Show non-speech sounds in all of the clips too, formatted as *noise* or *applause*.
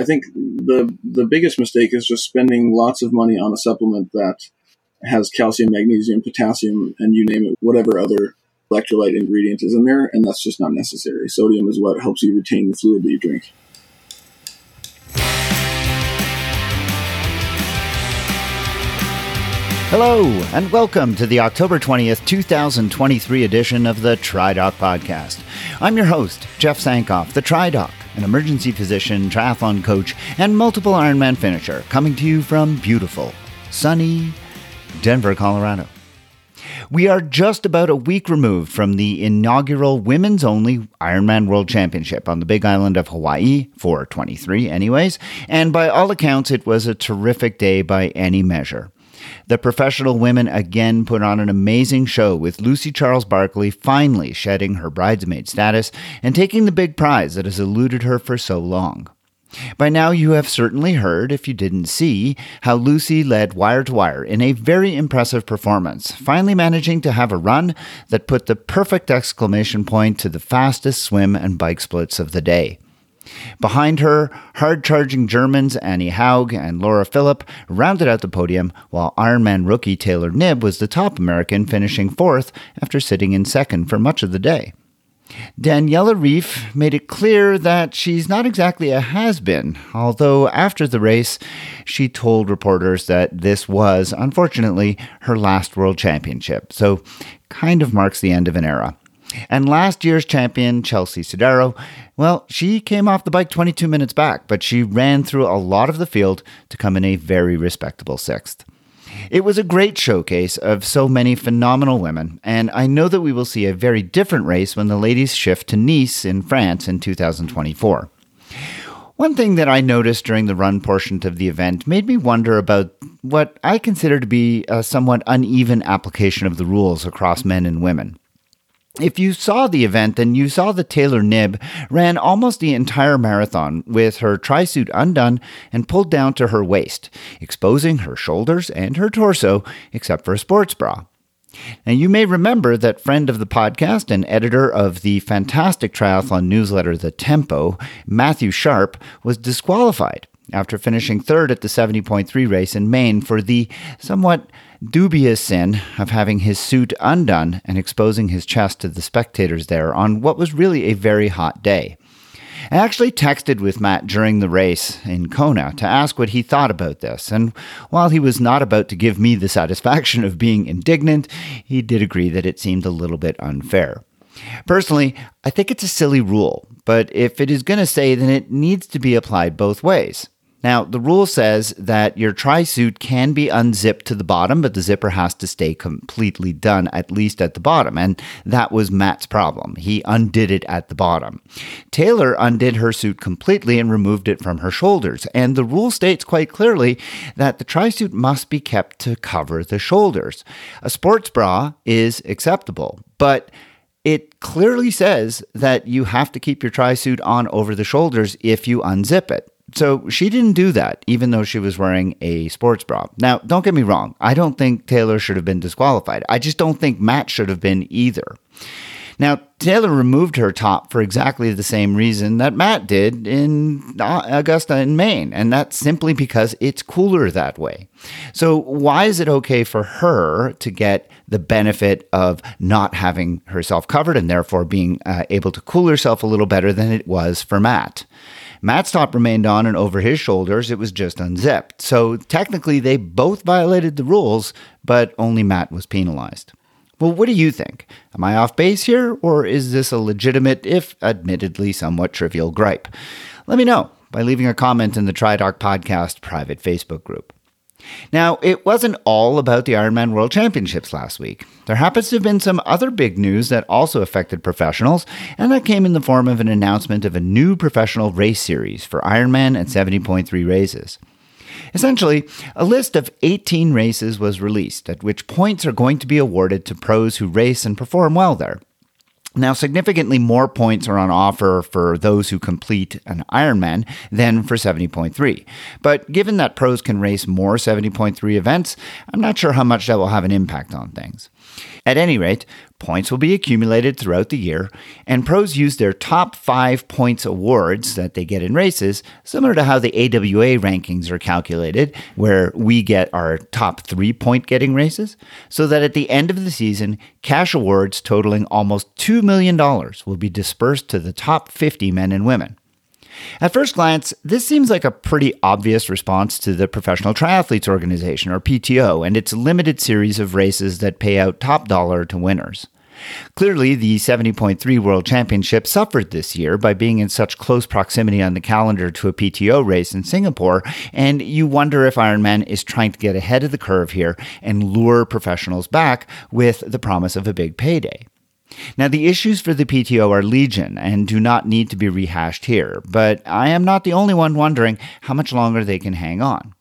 I think the the biggest mistake is just spending lots of money on a supplement that has calcium, magnesium, potassium, and you name it, whatever other electrolyte ingredient is in there, and that's just not necessary. Sodium is what helps you retain the fluid that you drink. Hello, and welcome to the October 20th, 2023 edition of the TriDoc Podcast. I'm your host, Jeff Sankoff, the TriDoc, an emergency physician, triathlon coach, and multiple Ironman finisher, coming to you from beautiful, sunny Denver, Colorado. We are just about a week removed from the inaugural women's only Ironman World Championship on the Big Island of Hawaii, 423 anyways, and by all accounts, it was a terrific day by any measure. The professional women again put on an amazing show with Lucy Charles Barkley finally shedding her bridesmaid status and taking the big prize that has eluded her for so long. By now, you have certainly heard, if you didn't see, how Lucy led wire to wire in a very impressive performance, finally managing to have a run that put the perfect exclamation point to the fastest swim and bike splits of the day. Behind her, hard charging Germans Annie Haug and Laura Philipp rounded out the podium, while Ironman rookie Taylor Knibb was the top American, finishing fourth after sitting in second for much of the day. Daniela Ryf made it clear that she's not exactly a has been, although after the race, she told reporters that this was, unfortunately, her last world championship, so kind of marks the end of an era. And last year's champion, Chelsea Sodaro, well, she came off the bike 22 minutes back, but she ran through a lot of the field to come in a very respectable sixth. It was a great showcase of so many phenomenal women, and I know that we will see a very different race when the ladies shift to Nice in France in 2024. One thing that I noticed during the run portion of the event made me wonder about what I consider to be a somewhat uneven application of the rules across men and women if you saw the event, then you saw that Taylor Knibb ran almost the entire marathon with her trisuit undone and pulled down to her waist, exposing her shoulders and her torso, except for a sports bra. Now, you may remember that friend of the podcast and editor of the fantastic triathlon newsletter, The Tempo, Matthew Sharp, was disqualified after finishing third at the 70.3 race in Maine for the somewhat dubious sin of having his suit undone and exposing his chest to the spectators there on what was really a very hot day. I actually texted with Matt during the race in Kona to ask what he thought about this, and while he was not about to give me the satisfaction of being indignant, he did agree that it seemed a little bit unfair. Personally, I think it's a silly rule, but if it is going to say, then it needs to be applied both ways. Now, the rule says that your tri suit can be unzipped to the bottom, but the zipper has to stay completely done, at least at the bottom. And that was Matt's problem. He undid it at the bottom. Taylor undid her suit completely and removed it from her shoulders. And the rule states quite clearly that the tri suit must be kept to cover the shoulders. A sports bra is acceptable, but it clearly says that you have to keep your tri suit on over the shoulders if you unzip it. So she didn't do that, even though she was wearing a sports bra. Now, don't get me wrong. I don't think Taylor should have been disqualified. I just don't think Matt should have been either. Now, Taylor removed her top for exactly the same reason that Matt did in uh, Augusta in Maine, and that's simply because it's cooler that way. So, why is it okay for her to get the benefit of not having herself covered and therefore being uh, able to cool herself a little better than it was for Matt? Matt's top remained on and over his shoulders, it was just unzipped. So technically, they both violated the rules, but only Matt was penalized. Well, what do you think? Am I off base here, or is this a legitimate, if admittedly somewhat trivial gripe? Let me know by leaving a comment in the TriDoc Podcast private Facebook group. Now, it wasn't all about the Ironman World Championships last week. There happens to have been some other big news that also affected professionals, and that came in the form of an announcement of a new professional race series for Ironman and 70.3 races. Essentially, a list of 18 races was released, at which points are going to be awarded to pros who race and perform well there. Now, significantly more points are on offer for those who complete an Ironman than for 70.3. But given that pros can race more 70.3 events, I'm not sure how much that will have an impact on things. At any rate, points will be accumulated throughout the year, and pros use their top five points awards that they get in races, similar to how the AWA rankings are calculated, where we get our top three point getting races, so that at the end of the season, cash awards totaling almost $2 million will be dispersed to the top 50 men and women. At first glance, this seems like a pretty obvious response to the Professional Triathletes Organization, or PTO, and its limited series of races that pay out top dollar to winners. Clearly, the 70.3 World Championship suffered this year by being in such close proximity on the calendar to a PTO race in Singapore, and you wonder if Ironman is trying to get ahead of the curve here and lure professionals back with the promise of a big payday. Now, the issues for the PTO are legion and do not need to be rehashed here, but I am not the only one wondering how much longer they can hang on.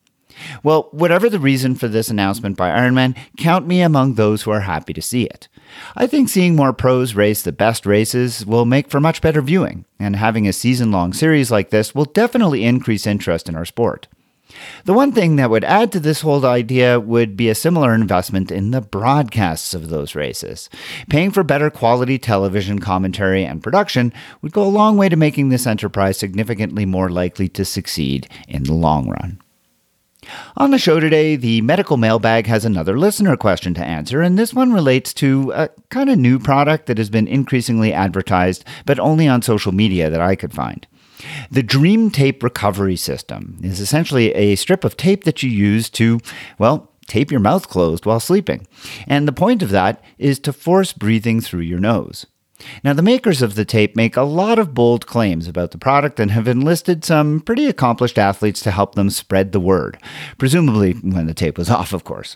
Well, whatever the reason for this announcement by Ironman, count me among those who are happy to see it. I think seeing more pros race the best races will make for much better viewing, and having a season long series like this will definitely increase interest in our sport. The one thing that would add to this whole idea would be a similar investment in the broadcasts of those races. Paying for better quality television commentary and production would go a long way to making this enterprise significantly more likely to succeed in the long run. On the show today, the medical mailbag has another listener question to answer, and this one relates to a kind of new product that has been increasingly advertised, but only on social media that I could find. The Dream Tape Recovery System is essentially a strip of tape that you use to, well, tape your mouth closed while sleeping. And the point of that is to force breathing through your nose. Now, the makers of the tape make a lot of bold claims about the product and have enlisted some pretty accomplished athletes to help them spread the word, presumably when the tape was *laughs* off, of course.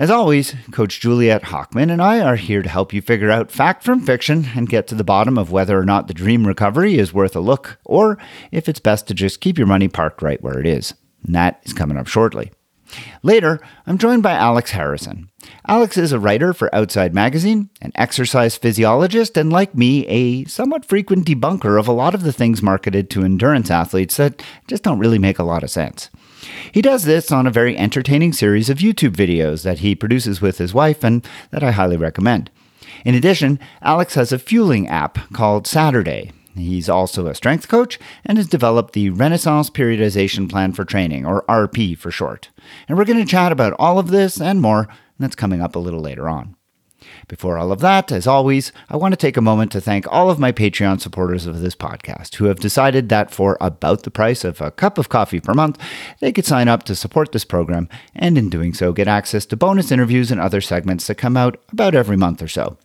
As always, Coach Juliet Hockman and I are here to help you figure out fact from fiction and get to the bottom of whether or not the dream recovery is worth a look, or if it's best to just keep your money parked right where it is. And that is coming up shortly. Later, I'm joined by Alex Harrison. Alex is a writer for Outside Magazine, an exercise physiologist, and like me, a somewhat frequent debunker of a lot of the things marketed to endurance athletes that just don't really make a lot of sense. He does this on a very entertaining series of YouTube videos that he produces with his wife and that I highly recommend. In addition, Alex has a fueling app called Saturday. He's also a strength coach and has developed the Renaissance Periodization Plan for Training, or RP for short. And we're going to chat about all of this and more, and that's coming up a little later on. Before all of that, as always, I want to take a moment to thank all of my Patreon supporters of this podcast who have decided that for about the price of a cup of coffee per month, they could sign up to support this program and in doing so get access to bonus interviews and other segments that come out about every month or so.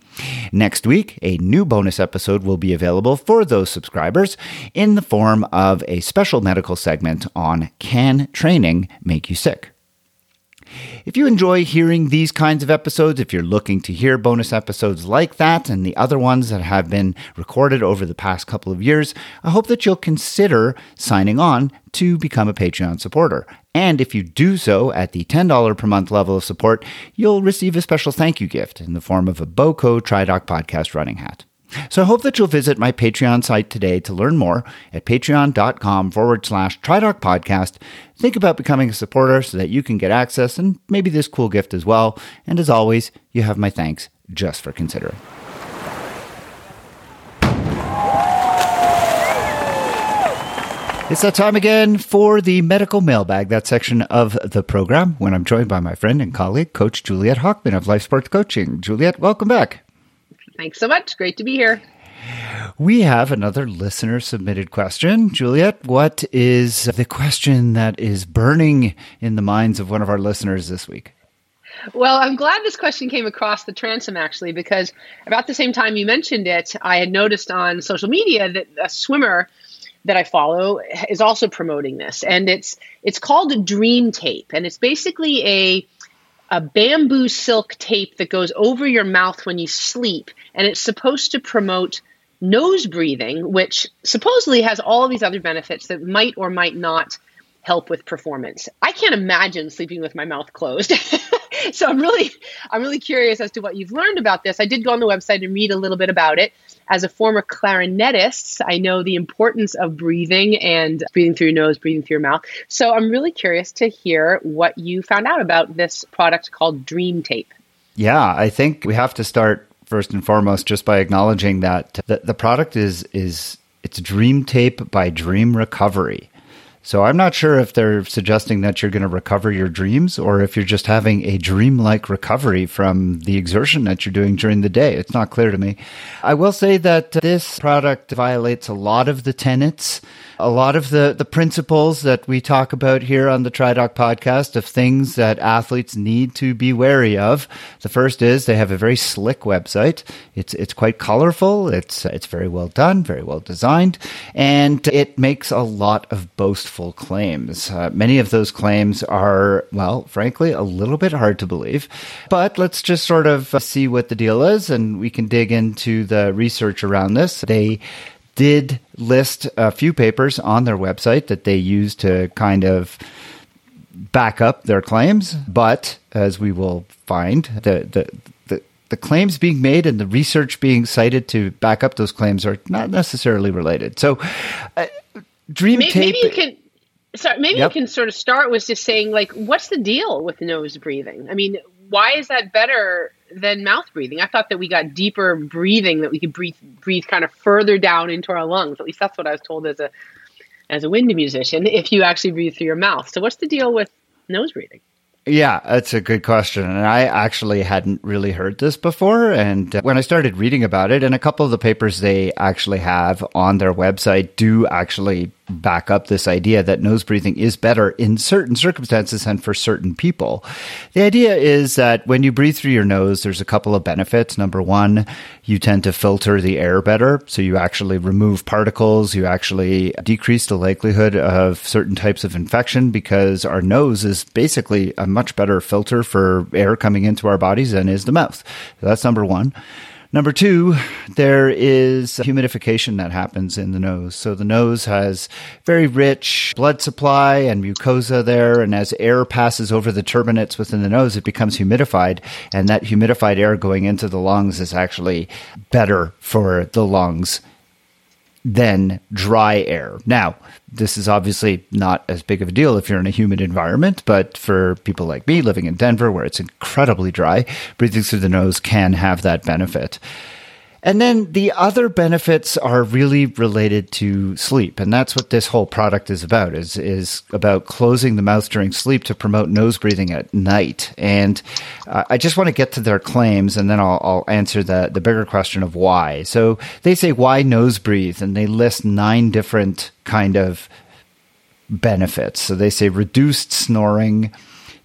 Next week, a new bonus episode will be available for those subscribers in the form of a special medical segment on Can Training Make You Sick? If you enjoy hearing these kinds of episodes, if you're looking to hear bonus episodes like that and the other ones that have been recorded over the past couple of years, I hope that you'll consider signing on to become a Patreon supporter. And if you do so at the $10 per month level of support, you'll receive a special thank you gift in the form of a BOCO TriDoc podcast running hat. So I hope that you'll visit my Patreon site today to learn more at patreon.com forward slash TriDoc podcast. Think about becoming a supporter so that you can get access and maybe this cool gift as well. And as always, you have my thanks just for considering. It's that time again for the medical mailbag, that section of the program, when I'm joined by my friend and colleague, Coach Juliet Hockman of Life Sports Coaching. Juliet, welcome back. Thanks so much. Great to be here. We have another listener submitted question. Juliet, what is the question that is burning in the minds of one of our listeners this week? Well, I'm glad this question came across the transom actually, because about the same time you mentioned it, I had noticed on social media that a swimmer that I follow is also promoting this, and it's it's called Dream Tape, and it's basically a a bamboo silk tape that goes over your mouth when you sleep, and it's supposed to promote nose breathing, which supposedly has all these other benefits that might or might not help with performance. I can't imagine sleeping with my mouth closed. *laughs* *laughs* so I'm really I'm really curious as to what you've learned about this. I did go on the website and read a little bit about it. As a former clarinetist, I know the importance of breathing and breathing through your nose, breathing through your mouth. So I'm really curious to hear what you found out about this product called Dream Tape. Yeah, I think we have to start first and foremost just by acknowledging that the, the product is is it's Dream Tape by Dream Recovery. So I'm not sure if they're suggesting that you're going to recover your dreams or if you're just having a dream-like recovery from the exertion that you're doing during the day. It's not clear to me. I will say that this product violates a lot of the tenets a lot of the, the principles that we talk about here on the TriDoc podcast of things that athletes need to be wary of. The first is they have a very slick website. It's, it's quite colorful. It's, it's very well done, very well designed, and it makes a lot of boastful claims. Uh, many of those claims are, well, frankly, a little bit hard to believe, but let's just sort of see what the deal is and we can dig into the research around this. They did list a few papers on their website that they use to kind of back up their claims, but as we will find, the, the, the, the claims being made and the research being cited to back up those claims are not necessarily related. So, uh, Dream maybe, Tape. Maybe you can. Sorry, maybe yep. you can sort of start with just saying like, what's the deal with nose breathing? I mean, why is that better than mouth breathing. I thought that we got deeper breathing, that we could breathe breathe kind of further down into our lungs. At least that's what I was told as a as a wind musician. If you actually breathe through your mouth, so what's the deal with nose breathing? Yeah, that's a good question. And I actually hadn't really heard this before. And when I started reading about it, and a couple of the papers they actually have on their website do actually back up this idea that nose breathing is better in certain circumstances and for certain people. The idea is that when you breathe through your nose, there's a couple of benefits. Number one, you tend to filter the air better. So you actually remove particles. You actually decrease the likelihood of certain types of infection because our nose is basically a much better filter for air coming into our bodies than is the mouth. So that's number one. Number two, there is humidification that happens in the nose. So the nose has very rich blood supply and mucosa there. And as air passes over the turbinates within the nose, it becomes humidified. And that humidified air going into the lungs is actually better for the lungs than dry air. Now, this is obviously not as big of a deal if you're in a humid environment, but for people like me living in Denver where it's incredibly dry, breathing through the nose can have that benefit. And then the other benefits are really related to sleep. And that's what this whole product is about, is, is about closing the mouth during sleep to promote nose breathing at night. And uh, I just want to get to their claims and then I'll, I'll answer the, the bigger question of why. So they say, why nose breathe? And they list nine different kind of benefits. So they say reduced snoring,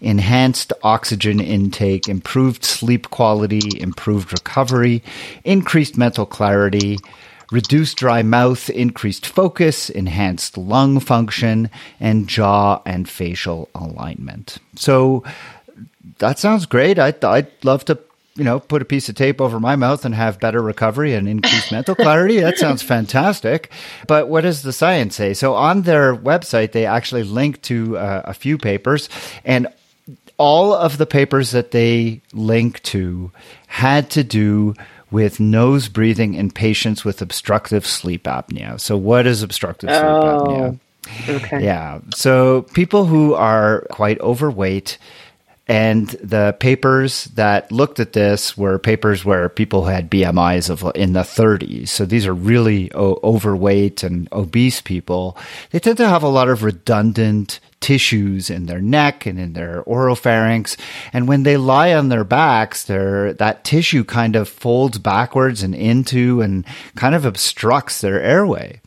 enhanced oxygen intake, improved sleep quality, improved recovery, increased mental clarity, reduced dry mouth, increased focus, enhanced lung function, and jaw and facial alignment. So that sounds great. I'd, I'd love to you know, put a piece of tape over my mouth and have better recovery and increased *laughs* mental clarity. That sounds fantastic. But what does the science say? So on their website, they actually link to uh, a few papers and all of the papers that they link to had to do with nose breathing in patients with obstructive sleep apnea. So, what is obstructive sleep oh, apnea? Okay. Yeah. So, people who are quite overweight, and the papers that looked at this were papers where people had BMIs of in the 30s. So these are really o- overweight and obese people. They tend to have a lot of redundant tissues in their neck and in their oropharynx. And when they lie on their backs, their, that tissue kind of folds backwards and into and kind of obstructs their airway.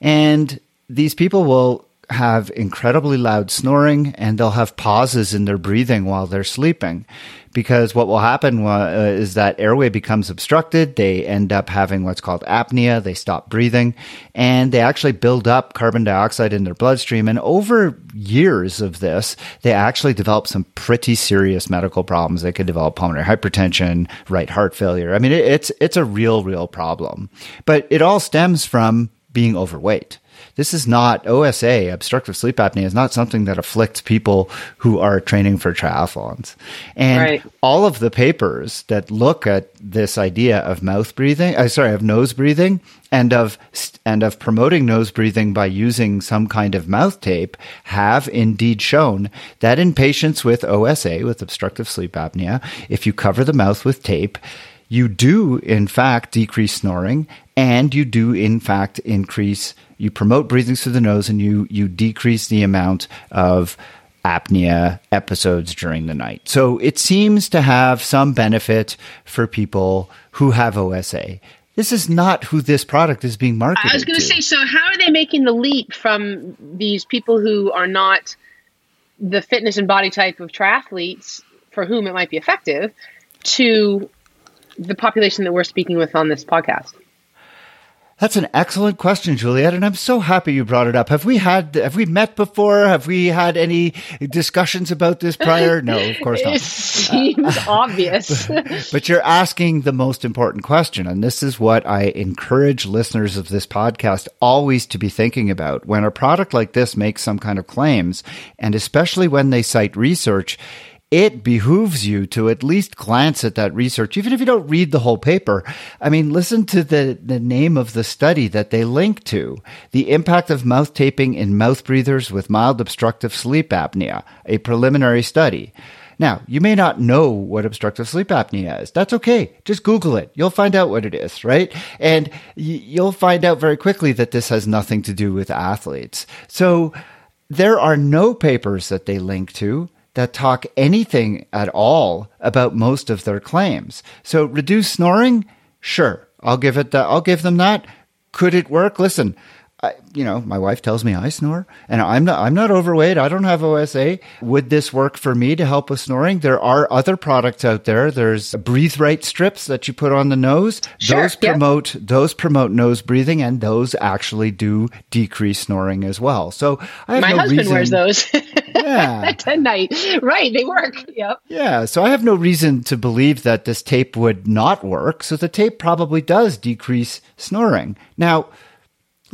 And these people will have incredibly loud snoring and they'll have pauses in their breathing while they're sleeping because what will happen uh, is that airway becomes obstructed. They end up having what's called apnea. They stop breathing and they actually build up carbon dioxide in their bloodstream. And over years of this, they actually develop some pretty serious medical problems. They could develop pulmonary hypertension, right heart failure. I mean, it's, it's a real, real problem, but it all stems from being overweight. This is not OSA, obstructive sleep apnea, is not something that afflicts people who are training for triathlons. And right. all of the papers that look at this idea of mouth breathing, uh, sorry, of nose breathing, and of and of promoting nose breathing by using some kind of mouth tape have indeed shown that in patients with OSA with obstructive sleep apnea if you cover the mouth with tape you do in fact decrease snoring and you do in fact increase you promote breathing through the nose and you you decrease the amount of apnea episodes during the night. So it seems to have some benefit for people who have OSA. This is not who this product is being marketed. I was going to say, so how are they making the leap from these people who are not the fitness and body type of triathletes for whom it might be effective to the population that we're speaking with on this podcast? That's an excellent question, Juliet, and I'm so happy you brought it up. Have we had have we met before? Have we had any discussions about this prior? No, of course not. *laughs* it seems uh, *laughs* obvious. But, *laughs* but you're asking the most important question, and this is what I encourage listeners of this podcast always to be thinking about. When a product like this makes some kind of claims, and especially when they cite research, it behooves you to at least glance at that research, even if you don't read the whole paper. I mean, listen to the, the name of the study that they link to the impact of mouth taping in mouth breathers with mild obstructive sleep apnea, a preliminary study. Now, you may not know what obstructive sleep apnea is. That's okay. Just Google it. You'll find out what it is, right? And you'll find out very quickly that this has nothing to do with athletes. So there are no papers that they link to that talk anything at all about most of their claims. So reduce snoring, sure, I'll give it. I'll give them that. Could it work? Listen, I, you know, my wife tells me I snore, and I'm not. I'm not overweight. I don't have OSA. Would this work for me to help with snoring? There are other products out there. There's breathe right strips that you put on the nose. Sure, those promote those promote nose breathing, and those actually do decrease snoring as well. So I have my no husband reason, wears those. Yeah. *laughs* night. Right. They work. Yep. Yeah. So I have no reason to believe that this tape would not work. So the tape probably does decrease snoring. Now,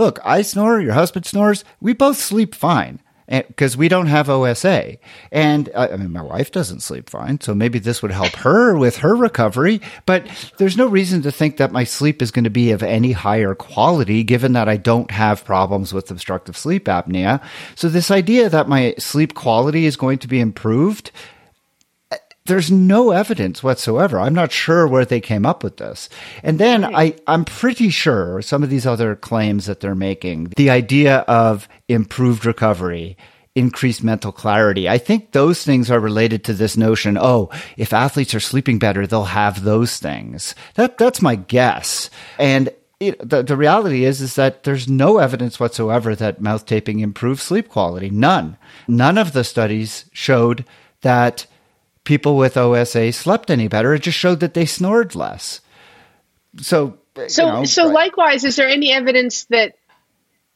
look, I snore, your husband snores. We both sleep fine because we don't have OSA. And uh, I mean, my wife doesn't sleep fine, so maybe this would help *laughs* her with her recovery. But there's no reason to think that my sleep is going to be of any higher quality, given that I don't have problems with obstructive sleep apnea. So this idea that my sleep quality is going to be improved there's no evidence whatsoever. I'm not sure where they came up with this. And then I, I'm pretty sure some of these other claims that they're making, the idea of improved recovery, increased mental clarity. I think those things are related to this notion. Oh, if athletes are sleeping better, they'll have those things. That, that's my guess. And it, the, the reality is, is that there's no evidence whatsoever that mouth taping improves sleep quality. None. None of the studies showed that people with OSA slept any better. It just showed that they snored less. So, so, you know, so right. likewise, is there any evidence that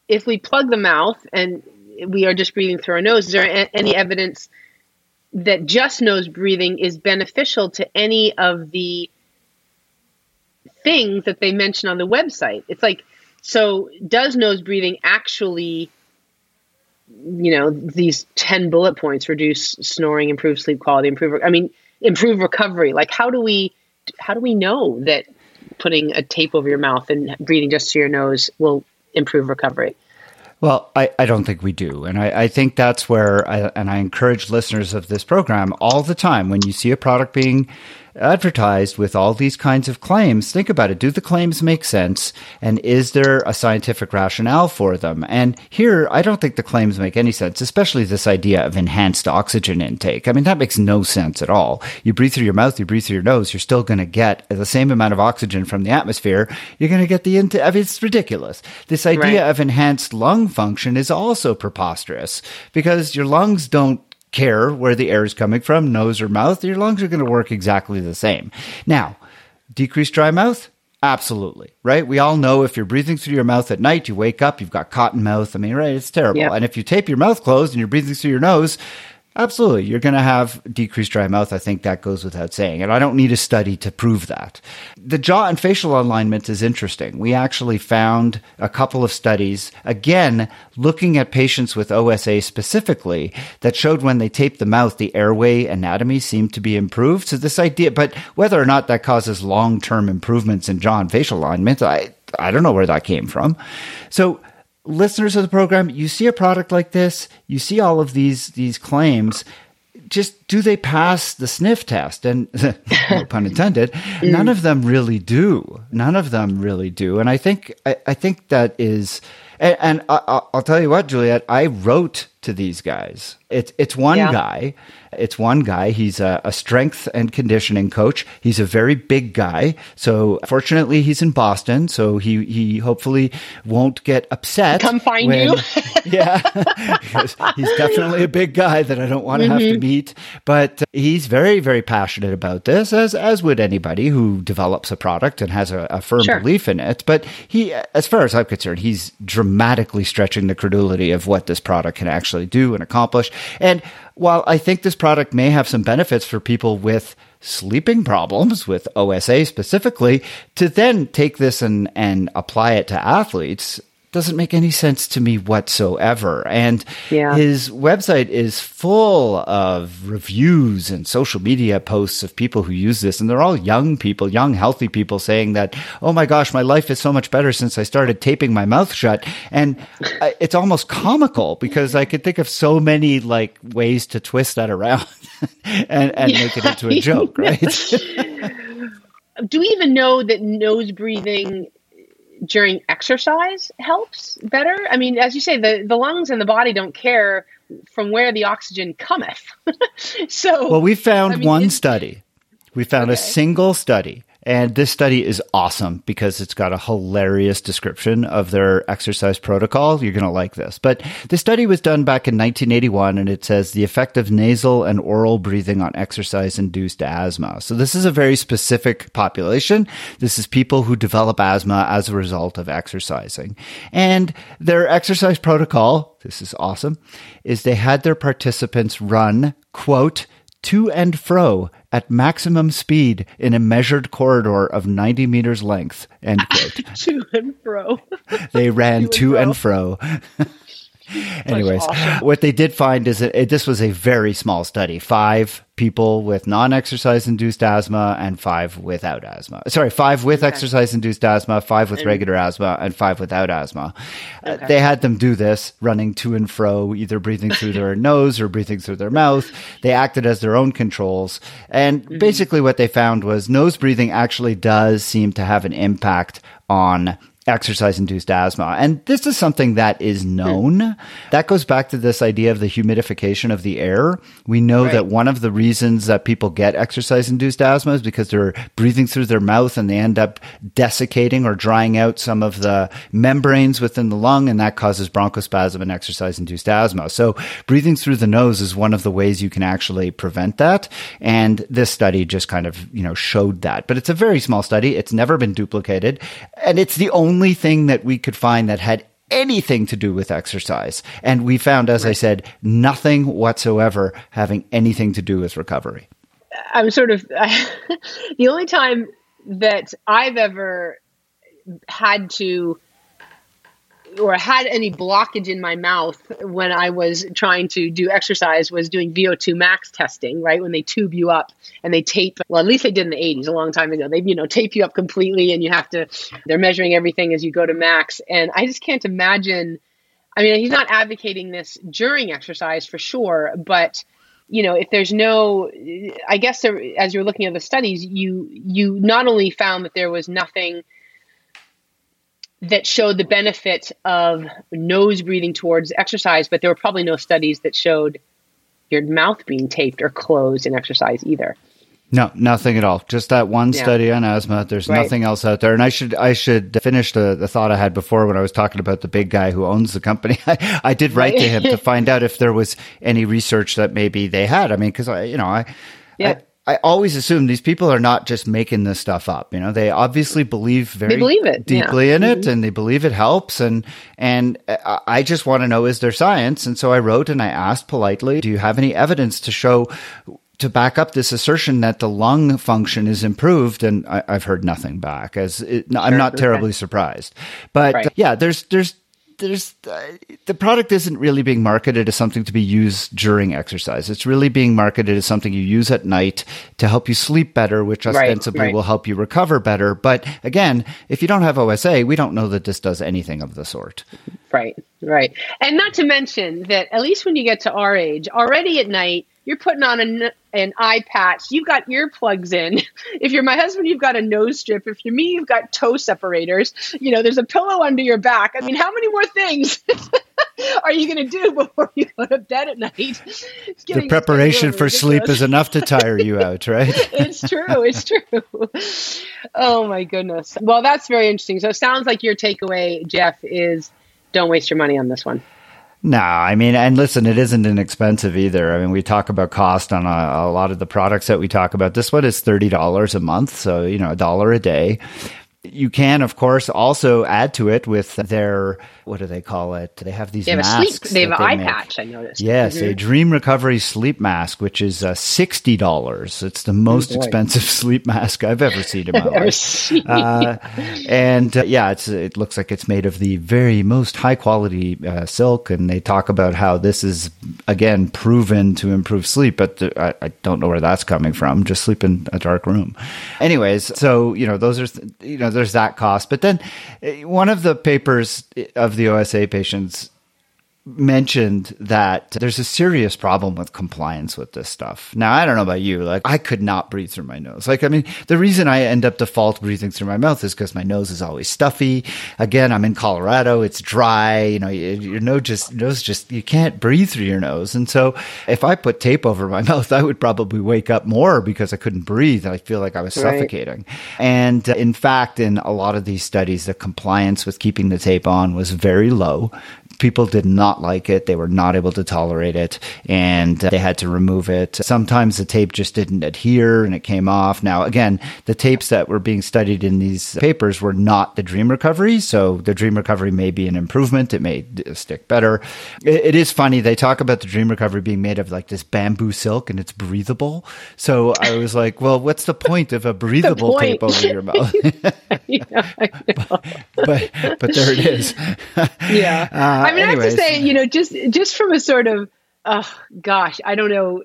if we plug the mouth and we are just breathing through our nose, is there a- any evidence that just nose breathing is beneficial to any of the things that they mention on the website? It's like, so does nose breathing actually you know these 10 bullet points reduce snoring improve sleep quality improve i mean improve recovery like how do we how do we know that putting a tape over your mouth and breathing just through your nose will improve recovery well, I, I don't think we do. And I, I think that's where, I, and I encourage listeners of this program all the time when you see a product being advertised with all these kinds of claims, think about it. Do the claims make sense? And is there a scientific rationale for them? And here, I don't think the claims make any sense, especially this idea of enhanced oxygen intake. I mean, that makes no sense at all. You breathe through your mouth, you breathe through your nose, you're still going to get the same amount of oxygen from the atmosphere. You're going to get the intake. I mean, it's ridiculous. This idea right. of enhanced lung function is also preposterous because your lungs don't care where the air is coming from, nose or mouth, your lungs are going to work exactly the same. Now, decreased dry mouth? Absolutely, right? We all know if you're breathing through your mouth at night, you wake up, you've got cotton mouth. I mean, right? It's terrible. And if you tape your mouth closed and you're breathing through your nose, Absolutely. You're going to have decreased dry mouth. I think that goes without saying. And I don't need a study to prove that. The jaw and facial alignment is interesting. We actually found a couple of studies, again, looking at patients with OSA specifically, that showed when they taped the mouth, the airway anatomy seemed to be improved. So this idea, but whether or not that causes long term improvements in jaw and facial alignment, I, I don't know where that came from. So listeners of the program, you see a product like this, you see all of these these claims. Just do they pass the sniff test? And *laughs* no pun intended, mm. none of them really do. None of them really do. And I think I, I think that is. And, and I, will tell you what, Juliet, I wrote to these guys. It's it's one yeah. guy it's one guy. He's a, a, strength and conditioning coach. He's a very big guy. So fortunately, he's in Boston. So he, he hopefully won't get upset. Come find when, you. *laughs* *laughs* yeah. he's definitely a big guy that I don't want to mm-hmm. have to mm-hmm. meet. But he's very, very passionate about this, as, as would anybody who develops a product and has a, a firm sure. belief in it. But he, as far as I'm concerned, he's dramatically stretching the credulity of what this product can actually do and accomplish. And while I think this product may have some benefits for people with sleeping problems, with OSA specifically, to then take this and, and apply it to athletes doesn't make any sense to me whatsoever. And yeah. his website is full of reviews and social media posts of people who use this. And they're all young people, young, healthy people saying that, oh my gosh, my life is so much better since I started taping my mouth shut. And it's almost comical because I could think of so many like ways to twist that around *laughs* and, and yeah. make it into a joke, right? *laughs* Do we even know that nose breathing during exercise helps better. I mean, as you say, the, the lungs and the body don't care from where the oxygen cometh. *laughs* so, well, we found I mean, one study. We found okay. a single study and this study is awesome because it's got a hilarious description of their exercise protocol. You're going to like this. But the study was done back in 1981 and it says the effect of nasal and oral breathing on exercise induced asthma. So this is a very specific population. This is people who develop asthma as a result of exercising. And their exercise protocol, this is awesome, is they had their participants run, quote, to and fro at maximum speed in a measured corridor of 90 meters length. End *laughs* quote. *laughs* to and fro. they ran to, and fro. And fro. *laughs* Anyways, awesome. what they did find is that it, this was a very small study. Five people with non-exercise induced asthma and five without asthma. Sorry, five with okay. exercise induced asthma, five with regular asthma, and five without asthma. Uh, okay. Uh, they had them do this, running to and fro, either breathing through their *laughs* nose or breathing through their mouth. They acted as their own controls. And mm-hmm. basically what they found was nose breathing actually does seem to have an impact on exercise induced asthma. And this is something that is hmm. known. That goes back to this idea of the humidification of the air. We know right. that one of the reasons that people get exercise induced asthma is because they're breathing through their mouth and they end up desiccating or drying out some of the membranes within the lung and that causes bronchospasm and exercise induced asthma. So breathing through the nose is one of the ways you can actually prevent that. And this study just kind of, you know, showed that. But it's a very small study. It's never been duplicated and it's the only only thing that we could find that had anything to do with exercise. And we found, as. I said, nothing whatsoever having anything to do with recovery. I'm sort of *laughs* the only time that I've ever had to or had any blockage in my mouth when I was trying to do exercise was doing VO2 max testing, right? When they tube you up and they tape, well, at least they did in the 80s, a long time ago. They, you know, tape you up completely and you have to, they're measuring everything as you go to max. And I just can't imagine. I mean, he's not advocating this during exercise for sure, but you know if there's no i guess there, as you're looking at the studies you you not only found that there was nothing that showed the benefit of nose breathing towards exercise, but there were probably no studies that showed your mouth being taped or closed in exercise either. No, nothing at all. Just that one yeah. study on asthma. There's right. nothing else out there. And I should I should finish the, the thought I had before when I was talking about the big guy who owns the company. *laughs* I, I did write right. to him to *laughs* find out if there was any research that maybe they had. I mean, because I you know I, yeah. I always assume these people are not just making this stuff up. You know, they obviously believe very believe it, deeply yeah. in it mm-hmm. and they believe it helps. And, and I just want to know, is there science? And so I wrote and I asked politely, do you have any evidence to show to back up this assertion that the lung function is improved, and I, have heard nothing back. As it, I'm not terribly surprised, but right. uh, yeah, there's there's there's uh, the product isn't really being marketed as something to be used during exercise. It's really being marketed as something you use at night to help you sleep better, which ostensibly right, right. will help you recover better. But again, if you don't have OSA, we don't know that this does anything of the sort. Right, right. And not to mention that at least when you get to our age, already at night, you're putting on an, an eye patch. You've got earplugs in. *laughs* If you're my husband, you've got a nose strip. If you're me, you've got toe separators. You know, there's a pillow under your back. I mean, how many more things *laughs* are you going to do *laughs* before you go to bed at night? The preparation for sleep is enough to tire you out, right? it's true. It's true. Oh, my goodness. Well, that's very interesting. So it sounds like your takeaway, Jeff, is don't waste your money on this one. No, I mean, and listen, it isn't inexpensive either. I mean, we talk about cost on a, a lot of the products that we talk about. This one is $30 a month. So, you know, a dollar a day. You can, of course, also add to it with their what do they call it? They have these they have masks. Sleep, they have an they eye make. patch. I noticed. Yes, mm-hmm. a Dream Recovery sleep mask, which is uh, sixty dollars. It's the most oh, expensive *laughs* sleep mask I've ever seen in my *laughs* life. Uh, and uh, yeah, it's it looks like it's made of the very most high quality uh, silk, and they talk about how this is again proven to improve sleep. But the, I, I, don't know where that's coming from. Just sleep in a dark room. Anyways, so you know those are you know there's that cost. But then uh, one of the papers of the OSA patients mentioned that there's a serious problem with compliance with this stuff. Now, I don't know about you. Like, I could not breathe through my nose. Like, I mean, the reason I end up default breathing through my mouth is because my nose is always stuffy. Again, I'm in Colorado. It's dry. You know, your nose just, nose just, you can't breathe through your nose. And so if I put tape over my *laughs* mouth, I would probably wake up more because I couldn't breathe. I feel like I was right. suffocating. And uh, in fact, in a lot of these studies, the compliance with keeping the tape on was very low people did not like it. They were not able to tolerate it and they had to remove it. Sometimes the tape just didn't adhere and it came off. Now, again, the tapes that were being studied in these papers were not the dream recovery. So the dream recovery may be an improvement. It may stick better. it, it is funny. They talk about the dream recovery being made of like this bamboo silk and it's breathable. So I was like, well, what's the point of a *laughs* breathable tape over your mouth? *laughs* yeah, *laughs* but, but, but there it is. yeah. Uh, Uh, I mean, anyways. I have to say, you know, just just from a sort of, oh gosh, I don't know,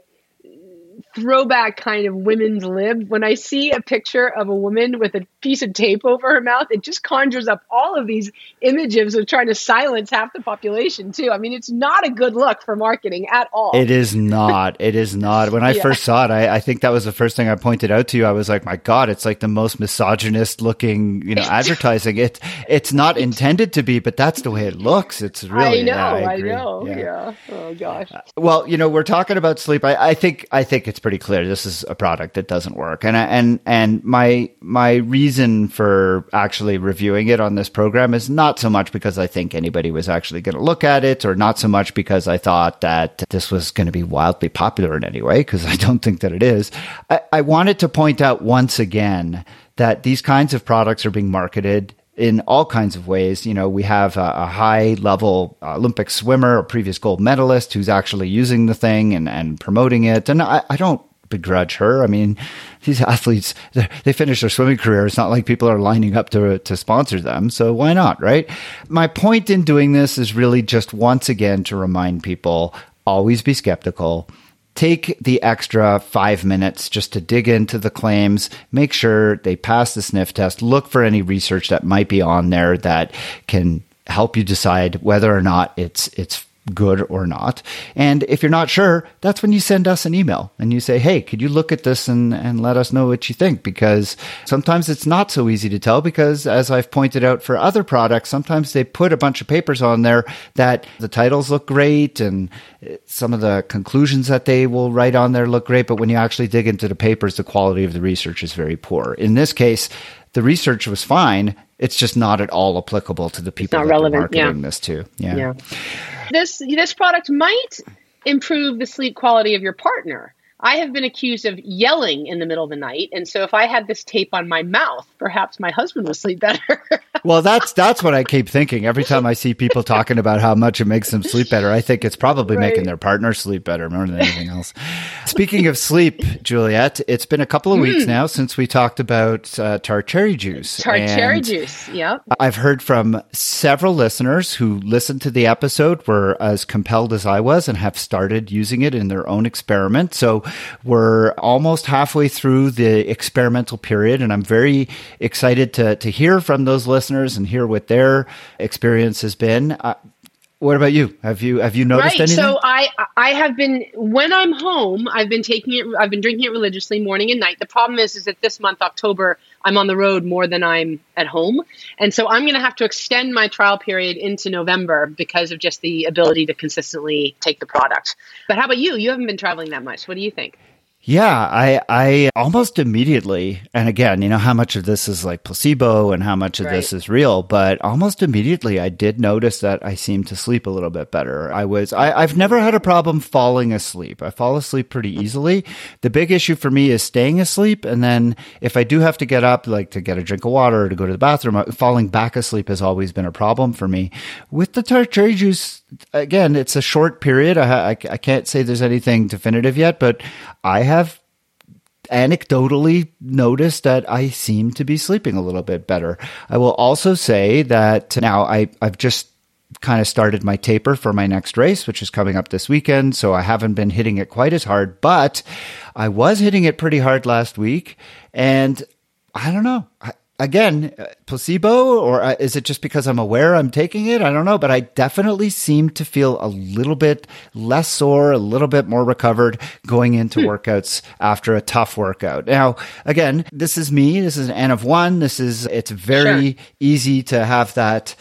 throwback kind of women's lib. When I see a picture of a woman with a piece of tape over her mouth, it just conjures up all of these images of trying to silence half the population, too. I mean, it's not a good look for marketing at all. It is not. it is not. When I yeah. first saw it, I, I, think that was the first thing I pointed out to you. I was like, my God, it's like the most misogynist looking, you know, *laughs* advertising. It it's not intended to be, but that's the way it looks. It's really. I know. Yeah, I, I, know. Yeah. yeah. Oh gosh. Well, you know, we're talking about sleep. I, I think I think it's pretty clear this is a product that doesn't work, and and and my my reason for actually reviewing it on this program is not so much because I think anybody was actually going to look at it, or not so much because I thought that this was going to be wildly popular in any way, because I don't think that it is. I, I wanted to point out once again that these kinds of products are being marketed in all kinds of ways. You know, we have a, a high level Olympic swimmer, a previous gold medalist who's actually using the thing and, and promoting it. And I, I don't begrudge her. I mean, these athletes, they finish their swimming career. It's not like people are lining up to, to sponsor them. So why not, right? My point in doing this is really just once again to remind people always be skeptical take the extra five minutes just to dig into the claims, make sure they pass the sniff test, look for any research that might be on there that can help you decide whether or not it's it's good or not. And if you're not sure, that's when you send us an email and you say, Hey, could you look at this and, and let us know what you think? Because sometimes it's not so easy to tell because as I've pointed out for other products, sometimes they put a bunch of papers on there that the titles look great and eh, some of the conclusions that they will write on there look great. But when you actually dig into the papers, the quality of the research is very poor. In this case, the research was fine. It's just not at all applicable to the people that relevant. are marketing yeah. this to. Yeah. yeah this this product might improve the sleep quality of your partner I have been accused of yelling in the middle of the night, and so if I had this tape on my mouth, perhaps my husband would sleep better. *laughs* well, that's that's what I keep thinking every time I see people talking about how much it makes them sleep better. I think it's probably right. making their partner sleep better more than anything else. Speaking of sleep, Juliet, it's been a couple of weeks mm. now since we talked about uh, tart cherry juice. Tart cherry juice, yep. I've heard from several listeners who listened to the episode were as compelled as I was and have started using it in their own experiment. So we're almost halfway through the experimental period, and I'm very excited to to hear from those listeners and hear what their experience has been. Uh, what about you? Have you have you noticed right. anything? So I I have been when I'm home, I've been taking it. I've been drinking it religiously morning and night. The problem is, is that this month October, I'm on the road more than I'm at home, and so I'm going to have to extend my trial period into November because of just the ability to consistently take the product. But how about you? You haven't been traveling that much. What do you think? Yeah, I I almost immediately, and again, you know how much of this is like placebo and how much of right. this is real, but almost immediately I did notice that I seemed to sleep a little bit better. I was I, I've never had a problem falling asleep. I fall asleep pretty easily. The big issue for me is staying asleep, and then if I do have to get up, like to get a drink of water or to go to the bathroom, uh, falling back asleep has always been a problem for me. With the tart cherry juice, again, it's a short period. I, I, I can't say there's anything definitive yet, but I have anecdotally noticed that I seem to be sleeping a little bit better. I will also say that now I, I've just kind of started my taper for my next race, which is coming up this weekend. So I haven't been hitting it quite as hard, but I was hitting it pretty hard last week. And I don't know. I, again, uh, placebo, or uh, is it just because I'm aware I'm taking it? I don't know, but I definitely seem to feel a little bit less sore, a little bit more recovered going into hmm. workouts after a tough workout. Now, again, this is me. This is an N of one. This is, it's very sure. easy to have that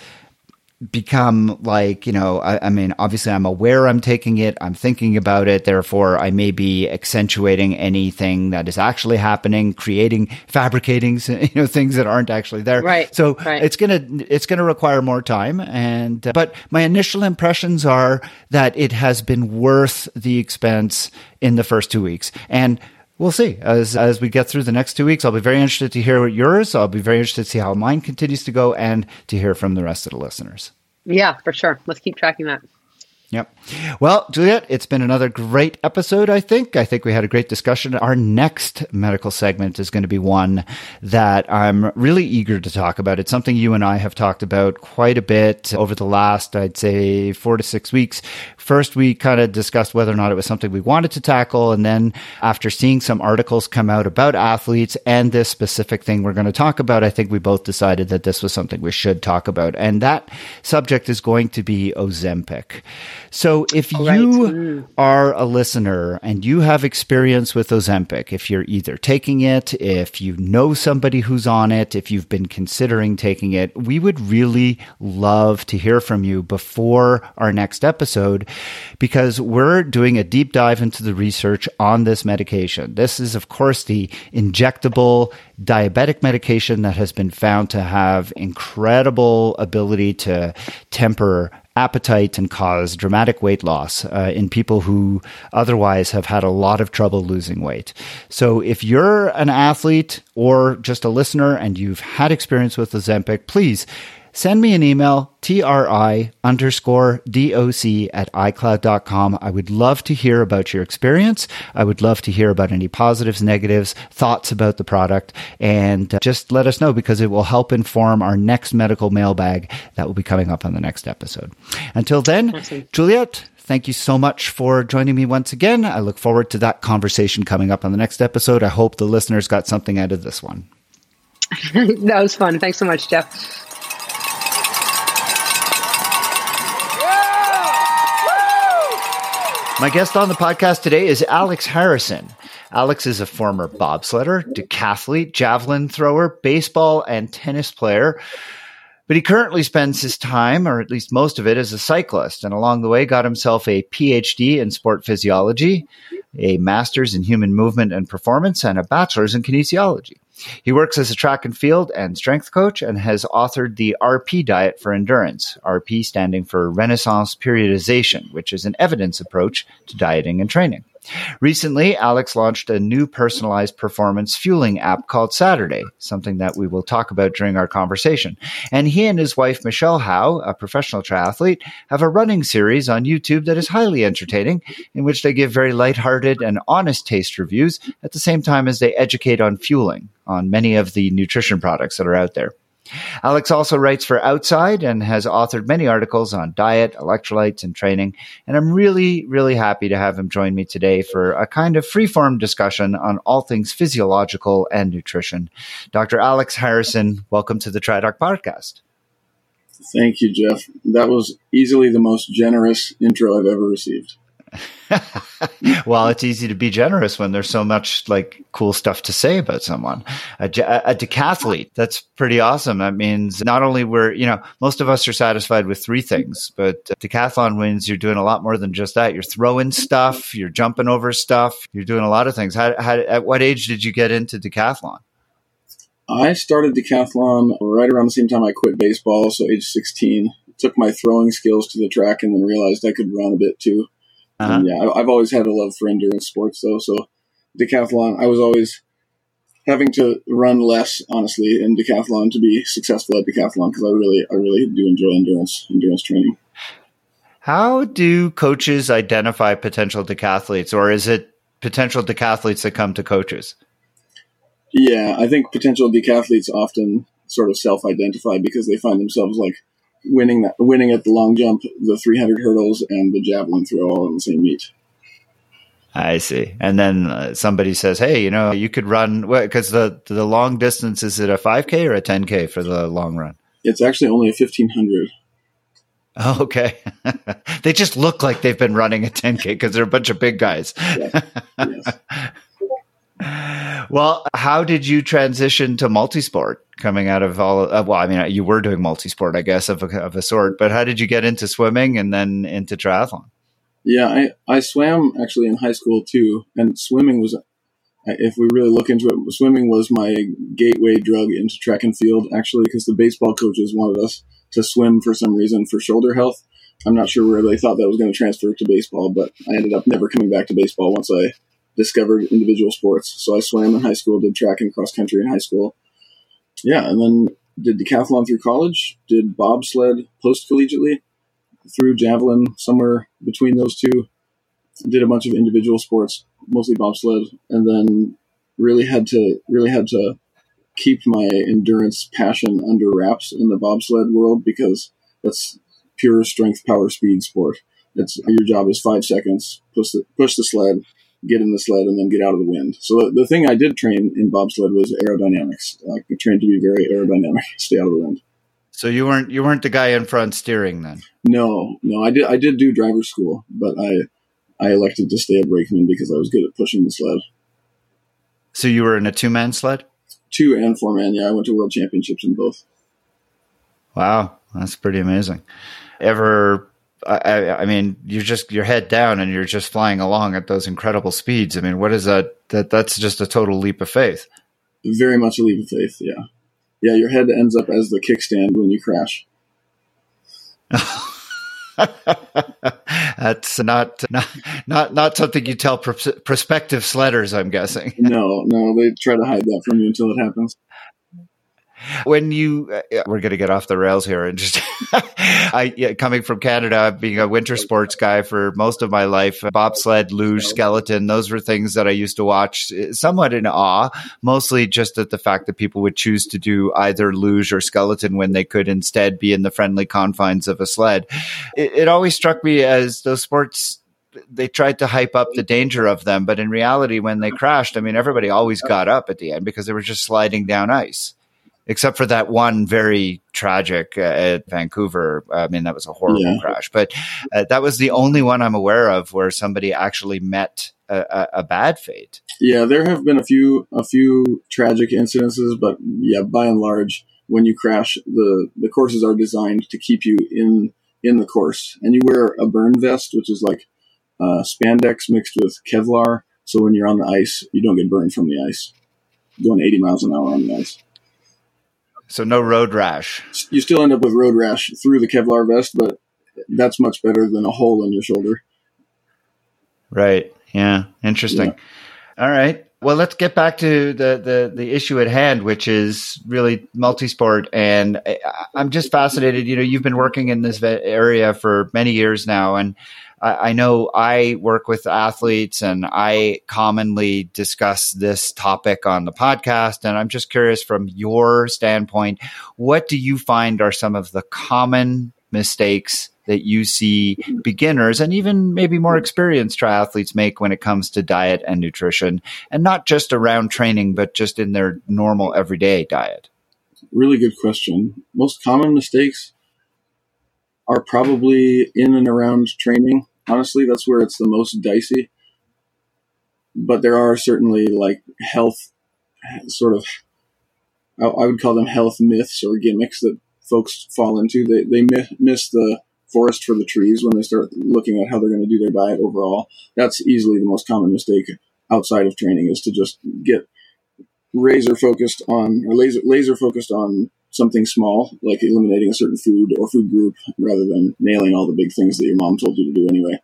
become like, you know, I, I, mean, obviously I'm aware I'm taking it. I'm thinking about it. Therefore, I may be accentuating anything that is actually happening, creating, fabricating, *laughs* you know, things that aren't actually there. Right. So right. it's going to, it's going to require more time. And, uh, but my initial impressions are that it has been worth the expense in the first two weeks. And, we'll see as as we get through the next two weeks. I'll be very interested to hear what yours. I'll be very interested to see how mine continues to go and to hear from the rest of the listeners. Yeah, for sure. Let's keep tracking that. Yep. Well, Juliet, it's been another great episode, I think. I think we had a great discussion. Our next medical segment is going to be one that I'm really eager to talk about. It's something you and I have talked about quite a bit over the last, I'd say, four to six weeks. First, we kind of discussed whether or not it was something we wanted to tackle. And then after seeing some articles come out about athletes and this specific thing we're going to talk about, I think we both decided that this was something we should talk about. And that subject is going to be Ozempic. So if you mm. are a listener and you have experience with Ozempic, if you're either taking it, if you know somebody who's on it, if you've been considering taking it, we would really love to hear from you before our next episode because we're doing a deep dive into the research on this medication. This is, of course, the injectable diabetic medication that has been found to have incredible ability to temper appetite and cause dramatic weight loss uh, in people who otherwise have had a lot of trouble losing weight. So if you're an athlete or just a listener and you've had experience with Ozempic, please send me an email, tri underscore doc at icloud.com. I would love to hear about your experience. I would love to hear about any positives, negatives, thoughts about the product, and uh, just let us know because it will help inform our next medical mailbag that will be coming up on the next episode. Until then, awesome. Juliet, thank you so much for joining me once again. I look forward to that conversation coming up on the next episode. I hope the listeners got something out of this one. *laughs* that was fun. Thanks so much, Jeff. My guest on the podcast today is Alex Harrison. Alex is a former bobsledder, decathlete, javelin thrower, baseball, and tennis player. But he currently spends his time, or at least most of it, as a cyclist, and along the way got himself a PhD in sport physiology, a master's in human movement and performance, and a bachelor's in kinesiology. He works as a track and field and strength coach and has authored the RP diet for endurance, RP standing for Renaissance periodization, which is an evidence approach to dieting and training. Recently, Alex launched a new personalized performance fueling app called Saturday, something that we will talk about during our conversation. And he and his wife, Michelle Howe, a professional triathlete, have a running series on YouTube that is highly entertaining, in which they give very lighthearted and honest taste reviews at the same time as they educate on fueling on many of the nutrition products that are out there. Alex also writes for Outside and has authored many articles on diet, electrolytes, and training. And I'm really, really happy to have him join me today for a kind of free-form discussion on all things physiological and nutrition. Dr. Alex Harrison, welcome to the TriDoc podcast. Thank you, Jeff. That was easily the most generous intro I've ever received. *laughs* well, it's easy to be generous when there's so much like cool stuff to say about someone. A, a, decathlete, that's pretty awesome. That means not only we're, you know, most of us are satisfied with three things, but decathlon wins, you're doing a lot more than just that. You're throwing stuff, you're jumping over stuff, you're doing a lot of things. How, how, at what age did you get into decathlon? I started decathlon right around the same time I quit baseball, so age 16. Took my throwing skills to the track and then realized I could run a bit too. Uh-huh. yeah, I've always had a love for endurance sports though. So decathlon, I was always having to run less, honestly, in decathlon to be successful at decathlon because I really, I really do enjoy endurance, endurance training. How do coaches identify potential decathletes, or is it potential decathletes that come to coaches? Yeah, I think potential decathletes often sort of self-identify because they find themselves like winning that, winning at the long jump, the 300 hurdles, and the javelin throw all in the same meet. I see. And then uh, somebody says, "Hey, you know, you could run because the the long distance is it a 5k or a 10k for the long run?" It's actually only a 1500. Oh, okay. *laughs* they just look like they've been running a 10k because they're a bunch of big guys. Yeah. *laughs* Yes. Well, how did you transition to multisport coming out of all? Of, well, I mean, you were doing multisport, I guess, of a, of a sort. But how did you get into swimming and then into triathlon? Yeah, I, I swam actually in high school too, and swimming was, if we really look into it, swimming was my gateway drug into track and field. Actually, because the baseball coaches wanted us to swim for some reason for shoulder health. I'm not sure where they thought that was going to transfer to baseball, but I ended up never coming back to baseball once I discovered individual sports. So I swam in high school, did track and cross country in high school. Yeah, and then did decathlon threw college, did bobsled post collegiately, through javelin somewhere between those two. Did a bunch of individual sports, mostly bobsled, and then really had to really had to keep my endurance passion under wraps in the bobsled world because that's pure strength, power, speed sport. It's your job is five seconds, push the push the sled, get in the sled and then get out of the wind. So the the thing I did train in bobsled was aerodynamics. Uh, I trained to be very aerodynamic, *laughs* stay out of the wind. So you weren't you weren't the guy in front steering then? No, no. I did I did do driver school, but I I elected to stay a brakeman because I was good at pushing the sled. So you were in a two man sled? Two and four man. Yeah, I went to world championships in both. Wow, that's pretty amazing. Ever I, I, mean, you're just your head down and you're just flying along at those incredible speeds. I mean, what is that? That that's just a total leap of faith. Very much a leap of faith. Yeah, yeah. Your head ends up as the kickstand when you crash. *laughs* that's not not not not something you tell prospective sledders. I'm guessing. No, no, they try to hide that from you until it happens when you uh, we're going to get off the rails here and just *laughs* I yeah, coming from Canada, being a winter sports guy for most of my life, bobsled, luge, skeleton, those were things that I used to watch uh, somewhat in awe, mostly just at the fact that people would choose to do either luge or skeleton when they could instead be in the friendly confines of a sled. It, it always struck me as those sports they tried to hype up the danger of them, but in reality, when they crashed, I mean, everybody always got up at the end because they were just sliding down ice except for that one very tragic uh, at Vancouver. I mean, that was a horrible yeah. crash, but uh, that was the only one I'm aware of where somebody actually met a, a, a, bad fate. Yeah, there have been a few a few tragic incidences, but yeah, by and large, when you crash, the the courses are designed to keep you in in the course, and you wear a burn vest, which is like uh, spandex mixed with Kevlar. So when you're on the ice, you don't get burned from the ice. Going 80 miles an hour on the ice. So no road rash. You still end up with road rash through the Kevlar vest, but that's much better than a hole in your shoulder. Right. Yeah, interesting. Yeah. All right. Well, let's get back to the, the, the issue at hand, which is really multisport. And I, I'm just fascinated. You know, you've been working in this area for many years now, and I, I know I work with athletes, and I commonly discuss this topic on the podcast. And I'm just curious, from your standpoint, what do you find are some of the common mistakes that you see beginners and even maybe more experienced triathletes make when it comes to diet and nutrition? And not just around training but just in their normal everyday diet. Really good question. Most common mistakes are probably in and around training honestly that's where it's the most dicey but there are certainly like health sort of I would call them health myths or gimmicks that folks fall into. They, they miss the forest for the trees when they start looking at how they're going to do their diet overall. That's easily the most common mistake outside of training is to just get razor focused on or laser laser focused on something small like eliminating a certain food or food group rather than nailing all the big things that your mom told you to do anyway.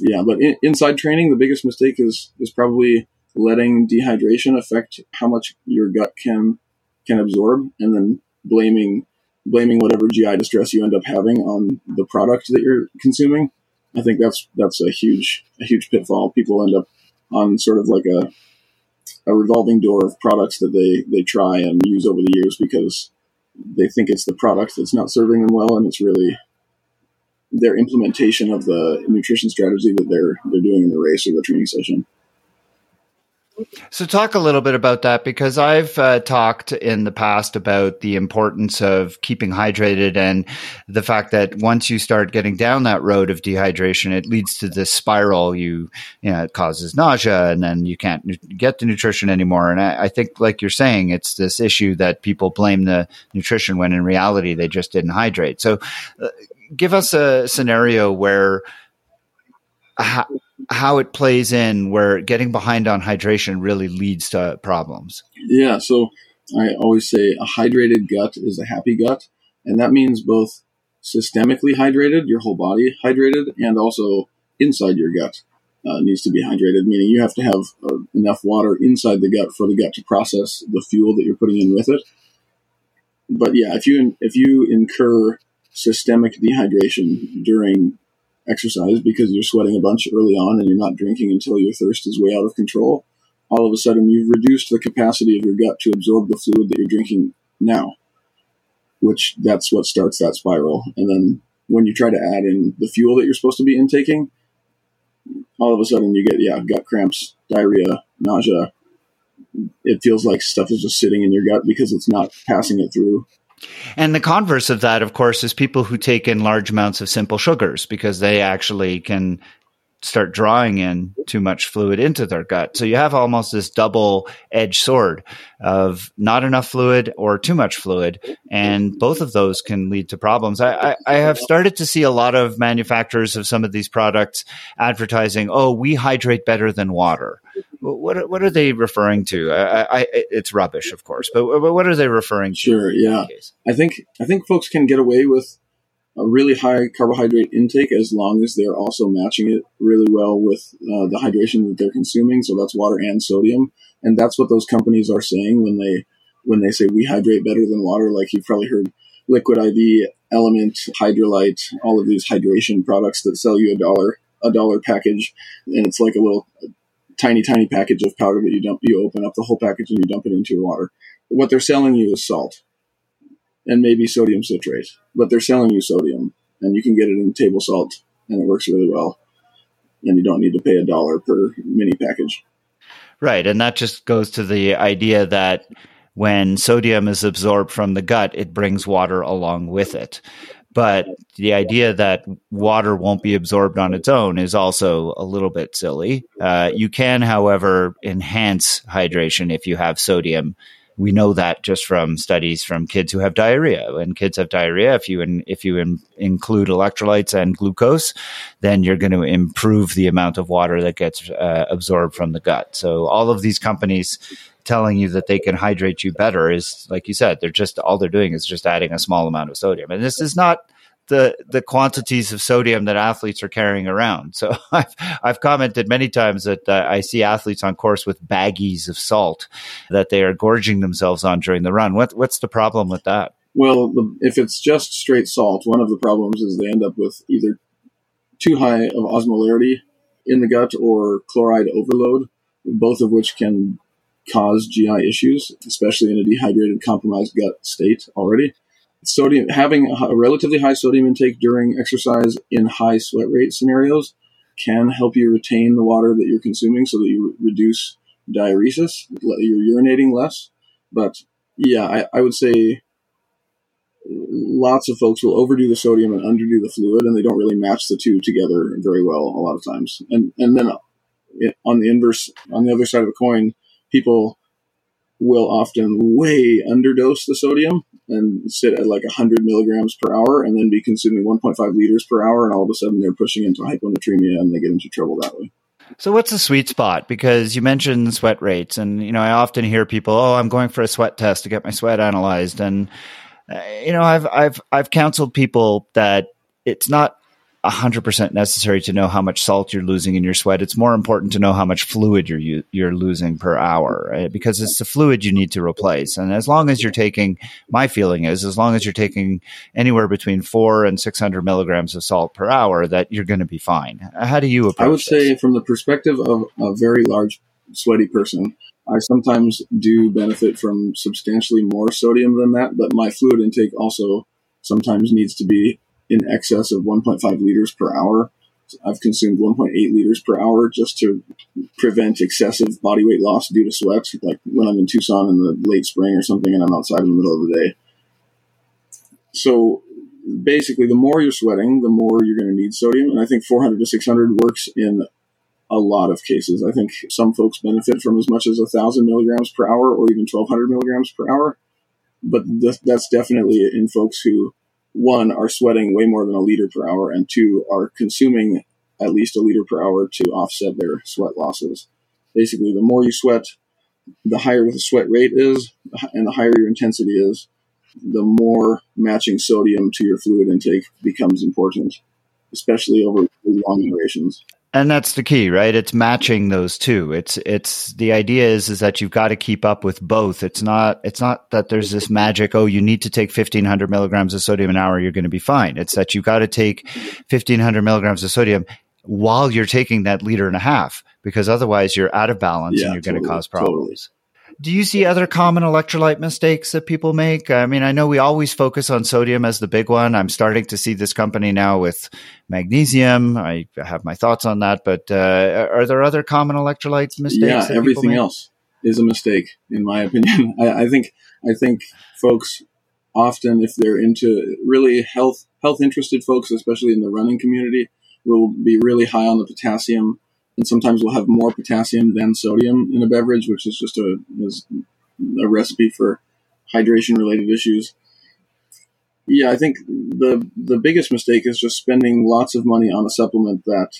Yeah, but in, inside training, the biggest mistake is is probably letting dehydration affect how much your gut can can absorb, and then blaming blaming whatever GI distress you end up having on the product that you're consuming. I think that's that's a huge a huge pitfall. People end up on sort of like a a revolving door of products that they they try and use over the years because they think it's the product that's not serving them well, and it's really their implementation of the nutrition strategy that they're they're doing in the race or the training session. So, talk a little bit about that because I've uh, talked in the past about the importance of keeping hydrated and the fact that once you start getting down that road of dehydration, it leads to this spiral. You, you know, it causes nausea and then you can't get the nutrition anymore. And I, I think, like you're saying, it's this issue that people blame the nutrition when in reality they just didn't hydrate. So, uh, give us a scenario where. Uh, how it plays in where getting behind on hydration really leads to problems. Yeah, so I always say a hydrated gut is a happy gut, and that means both systemically hydrated, your whole body hydrated, and also inside your gut uh, needs to be hydrated, meaning you have to have uh, enough water inside the gut for the gut to process the fuel that you're putting in with it. But yeah, if you if you incur systemic dehydration during exercise because you're sweating a bunch early on and you're not drinking until your thirst is way out of control, all of a sudden you've reduced the capacity of your gut to absorb the fluid that you're drinking now, which that's what starts that spiral. And then when you try to add in the fuel that you're supposed to be intaking, all of a sudden you get, yeah, gut cramps, diarrhea, nausea. It feels like stuff is just sitting in your gut because it's not passing it through and the converse of that, of course, is people who take in large amounts of simple sugars because they actually can start drawing in too much fluid into their gut. So you have almost this double edged sword of not enough fluid or too much fluid. And both of those can lead to problems. I, I, I, have started to see a lot of manufacturers of some of these products advertising, oh, we hydrate better than water. What, what are they referring to? I, I, it's rubbish, of course, but what are they referring to? Sure, yeah. I think I think folks can get away with a really high carbohydrate intake as long as they're also matching it really well with uh, the hydration that they're consuming. So that's water and sodium, and that's what those companies are saying when they when they say we hydrate better than water. Like you've probably heard Liquid IV, LMNT, Hydralyte, all of these hydration products that sell you a dollar a dollar package, and it's like a little tiny tiny package of powder that you dump. You open up the whole package and you dump it into your water. What they're selling you is salt and maybe sodium citrate, but they're selling you sodium, and you can get it in table salt, and it works really well. And you don't need to pay a dollar per mini package. Right, and that just goes to the idea that when sodium is absorbed from the gut, it brings water along with it. But the idea that water won't be absorbed on its own is also a little bit silly. Uh, you can, however, enhance hydration if you have sodium we know that just from studies from kids who have diarrhea. When kids have diarrhea, if you in, if you in, include electrolytes and glucose, then you're going to improve the amount of water that gets uh, absorbed from the gut. So all of these companies telling you that they can hydrate you better is like you said they're just all they're doing is just adding a small amount of sodium and this is not the the quantities of sodium that athletes are carrying around. So *laughs* I've I've commented many times that uh, I see athletes on course with baggies of salt that they are gorging themselves on during the run. What what's the problem with that? Well, the, if it's just straight salt, one of the problems is they end up with either too high of osmolarity in the gut or chloride overload, both of which can cause GI issues, especially in a dehydrated, compromised gut state already. Sodium having a relatively high sodium intake during exercise in high sweat rate scenarios can help you retain the water that you're consuming so that you reduce diuresis you're urinating less. But yeah I, I would say lots of folks will overdo the sodium and underdo the fluid and they don't really match the two together very well a lot of times. And and then uh, on the inverse on the other side of the coin people will often way underdose the sodium and sit at like 100 milligrams per hour and then be consuming 1.5 liters per hour. And all of a sudden they're pushing into hyponatremia and they get into trouble that way. So what's the sweet spot? Because you mentioned sweat rates and, you know, I often hear people, Oh, I'm going for a sweat test to get my sweat analyzed. And, uh, you know, I've, I've, I've counseled people that it's not 100% necessary to know how much salt you're losing in your sweat. It's more important to know how much fluid you're you're losing per hour right? because it's the fluid you need to replace. And as long as you're taking, my feeling is, as long as you're taking anywhere between four and 600 milligrams of salt per hour, that you're going to be fine. How do you approach? I would this? say, from the perspective of a very large sweaty person, I sometimes do benefit from substantially more sodium than that, but my fluid intake also sometimes needs to be in excess of 1.5 liters per hour. I've consumed 1.8 liters per hour just to prevent excessive body weight loss due to sweat, like when I'm in Tucson in the late spring or something and I'm outside in the middle of the day. So basically, the more you're sweating, the more you're going to need sodium. And I think 400 to 600 works in a lot of cases. I think some folks benefit from as much as 1,000 milligrams per hour or even 1,200 milligrams per hour. But that's definitely in folks who one, are sweating way more than a liter per hour, and two, are consuming at least a liter per hour to offset their sweat losses. Basically, the more you sweat, the higher the sweat rate is, and the higher your intensity is, the more matching sodium to your fluid intake becomes important, especially over long durations and that's the key right? It's matching those two. It's it's the idea is is that you've got to keep up with both. It's not it's not that there's this magic oh you need to take 1500 milligrams of sodium an hour you're going to be fine. It's that you've got to take 1500 milligrams of sodium while you're taking that liter and a half because otherwise you're out of balance yeah, and you're totally, going to cause problems. totally. Do you see other common electrolyte mistakes that people make? I mean, I know we always focus on sodium as the big one. I'm starting to see this company now with magnesium. I have my thoughts on that, but uh, are there other common electrolytes mistakes? Yeah, everything else is a mistake, in my opinion. *laughs* I, I think I think folks often, if they're into really health health interested folks, especially in the running community, will be really high on the potassium and sometimes we'll have more potassium than sodium in a beverage, which is just a is a recipe for hydration related issues. Yeah, I think the the biggest mistake is just spending lots of money on a supplement that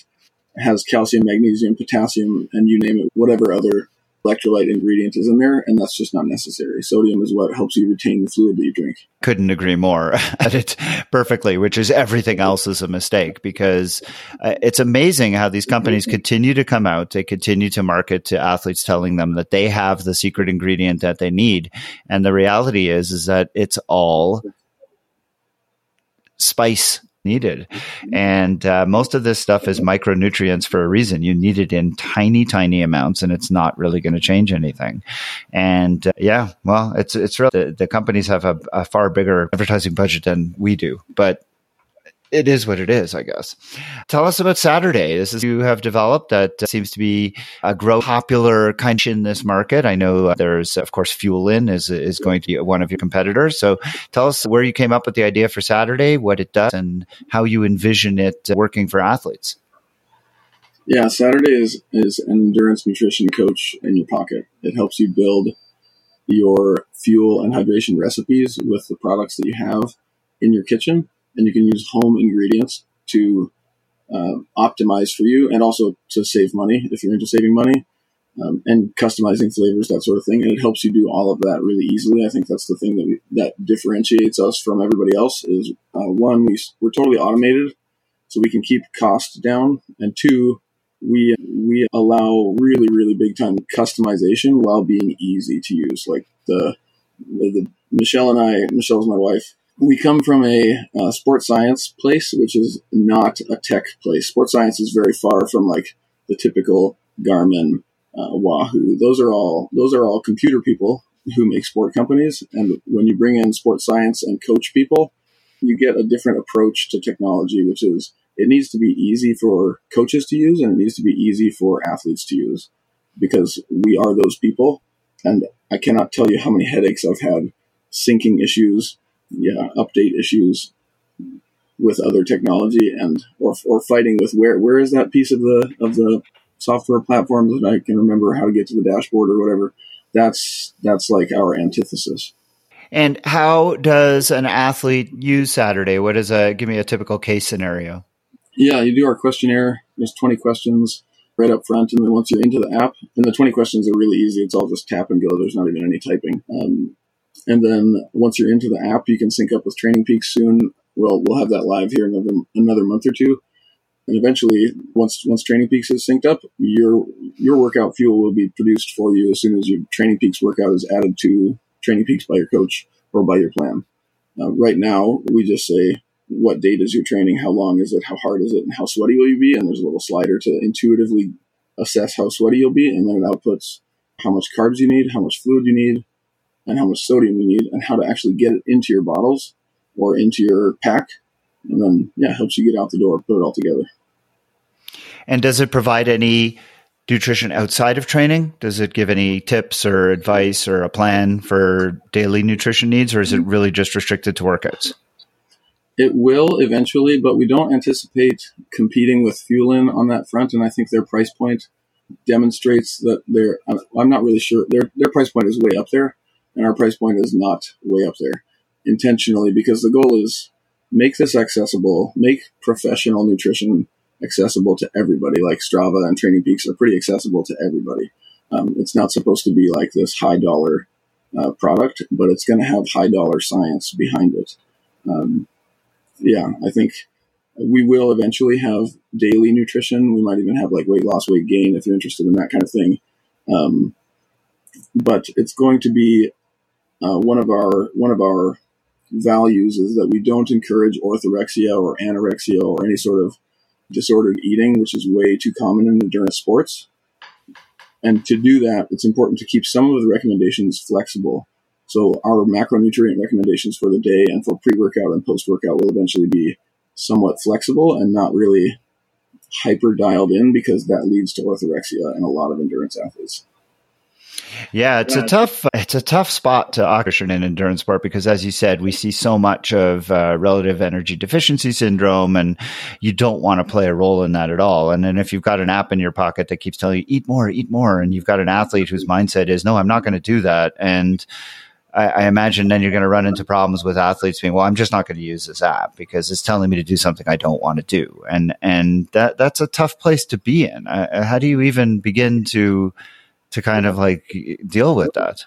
has calcium, magnesium, potassium, and you name it, whatever other electrolyte ingredient is in there, and that's just not necessary. Sodium is what helps you retain the fluid that you drink. Couldn't agree more *laughs* at it perfectly, which is everything else is a mistake because uh, it's amazing how these companies continue to come out. They continue to market to athletes telling them that they have the secret ingredient that they need. And the reality is, is that it's all spice needed. And uh, most of this stuff is micronutrients for a reason. You need it in tiny, tiny amounts, and it's not really going to change anything. And uh, yeah, well, it's it's real. The, the companies have a, a far bigger advertising budget than we do, but it is what it is, I guess. Tell us about Saturday. This is you have developed that uh, seems to be a grow popular kind in this market. I know uh, there's, of course, Fuelin is is going to be one of your competitors. So tell us where you came up with the idea for Saturday, what it does, and how you envision it uh, working for athletes. Yeah, Saturday is is an endurance nutrition coach in your pocket. It helps you build your fuel and hydration recipes with the products that you have in your kitchen and you can use home ingredients to uh, optimize for you and also to save money if you're into saving money. um, and customizing flavors, that sort of thing. And it helps you do all of that really easily. I think that's the thing that we, that differentiates us from everybody else. Is uh, one, we we're totally automated, so we can keep costs down, and two, we we allow really really big time customization while being easy to use. Like the, the, the Michelle and I, Michelle's my wife. We come from a uh, sports science place, which is not a tech place. Sports science is very far from like the typical Garmin, uh, Wahoo. Those are all those are all computer people who make sport companies. And when you bring in sports science and coach people, you get a different approach to technology, which is it needs to be easy for coaches to use and it needs to be easy for athletes to use because we are those people. And I cannot tell you how many headaches I've had syncing issues, yeah, update issues with other technology and or, or fighting with where where is that piece of the of the software platform that I can remember how to get to the dashboard or whatever. That's that's like our antithesis. And how does an athlete use Saturday? What is a give me a typical case scenario? Yeah, you do our questionnaire. There's 20 questions right up front, and then once you're into the app, and the 20 questions are really easy. It's all just tap and go. There's not even any typing. Um, and then once you're into the app, you can sync up with Training Peaks soon. Well, we'll have that live here in another, another month or two. And eventually, once once Training Peaks is synced up, your your workout fuel will be produced for you as soon as your Training Peaks workout is added to Training Peaks by your coach or by your plan. Uh, right now, we just say what date is your training, how long is it, how hard is it, and how sweaty will you be. And there's a little slider to intuitively assess how sweaty you'll be, and then it outputs how much carbs you need, how much fluid you need, and how much sodium you need, and how to actually get it into your bottles or into your pack. And then, yeah, helps you get out the door, put it all together. And does it provide any nutrition outside of training? Does it give any tips or advice or a plan for daily nutrition needs, or is it really just restricted to workouts? It will eventually, but we don't anticipate competing with Fuelin on that front. And I think their price point demonstrates that they're, I'm not really sure, their, their price point is way up there, and our price point is not way up there intentionally because the goal is make this accessible, make professional nutrition accessible to everybody. Like Strava and Training Peaks are pretty accessible to everybody. Um, it's not supposed to be like this high dollar uh, product, but it's going to have high dollar science behind it. Um, yeah, I think we will eventually have daily nutrition. We might even have like weight loss, weight gain if you're interested in that kind of thing. Um, but it's going to be uh, one of our one of our values is that we don't encourage orthorexia or anorexia or any sort of disordered eating, which is way too common in endurance sports. And to do that, it's important to keep some of the recommendations flexible. So our macronutrient recommendations for the day and for pre-workout and post-workout will eventually be somewhat flexible and not really hyper dialed in because that leads to orthorexia in a lot of endurance athletes. Yeah, it's a tough it's a tough spot to occupy in endurance sport because, as you said, we see so much of uh, relative energy deficiency syndrome, and you don't want to play a role in that at all. And then if you've got an app in your pocket that keeps telling you eat more, eat more, and you've got an athlete whose mindset is no, I'm not going to do that, and I, I imagine then you're going to run into problems with athletes being, well, I'm just not going to use this app because it's telling me to do something I don't want to do, and and that that's a tough place to be in. Uh, how do you even begin to to kind of like deal with that?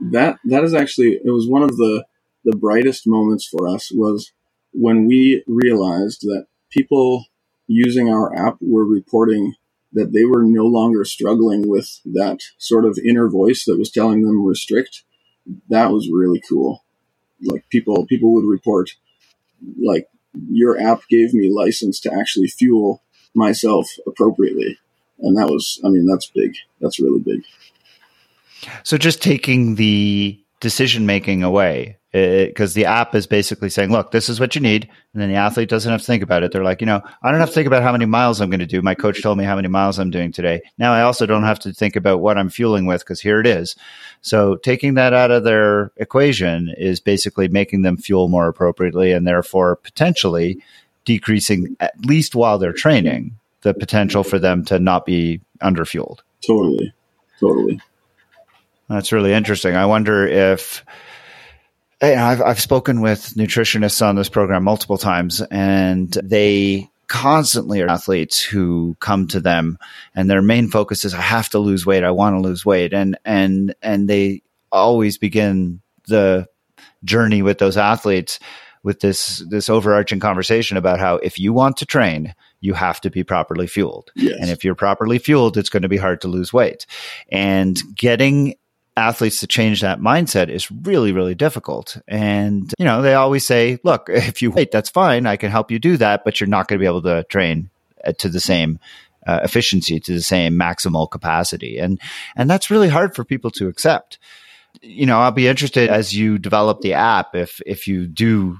That that is actually it was one of the the brightest moments for us was when we realized that people using our app were reporting that they were no longer struggling with that sort of inner voice that was telling them restrict that was really cool. Like people, people would report, like your app gave me license to actually fuel myself appropriately, and that was, I mean, that's big. That's really big. So just taking the decision making away uh, because the app is basically saying, look, this is what you need. And then the athlete doesn't have to think about it. They're like, you know, I don't have to think about how many miles I'm going to do. My coach told me how many miles I'm doing today. Now I also don't have to think about what I'm fueling with because here it is. So taking that out of their equation is basically making them fuel more appropriately and therefore potentially decreasing, at least while they're training, the potential for them to not be underfueled. Totally. Totally. That's really interesting. I wonder if I've, I've spoken with nutritionists on this program multiple times, and they constantly are athletes who come to them and their main focus is I have to lose weight, I want to lose weight and and and they always begin the journey with those athletes with this this overarching conversation about how if you want to train, you have to be properly fueled. Yes. And if you're properly fueled, it's going to be hard to lose weight. And getting athletes to change that mindset is really, really difficult. And, you know, they always say, look, *laughs* if you wait, that's fine. I can help you do that, but you're not going to be able to train uh, to the same uh, efficiency, to the same maximal capacity. And, and that's really hard for people to accept. You know, I'll be interested as you develop the app, if, if you do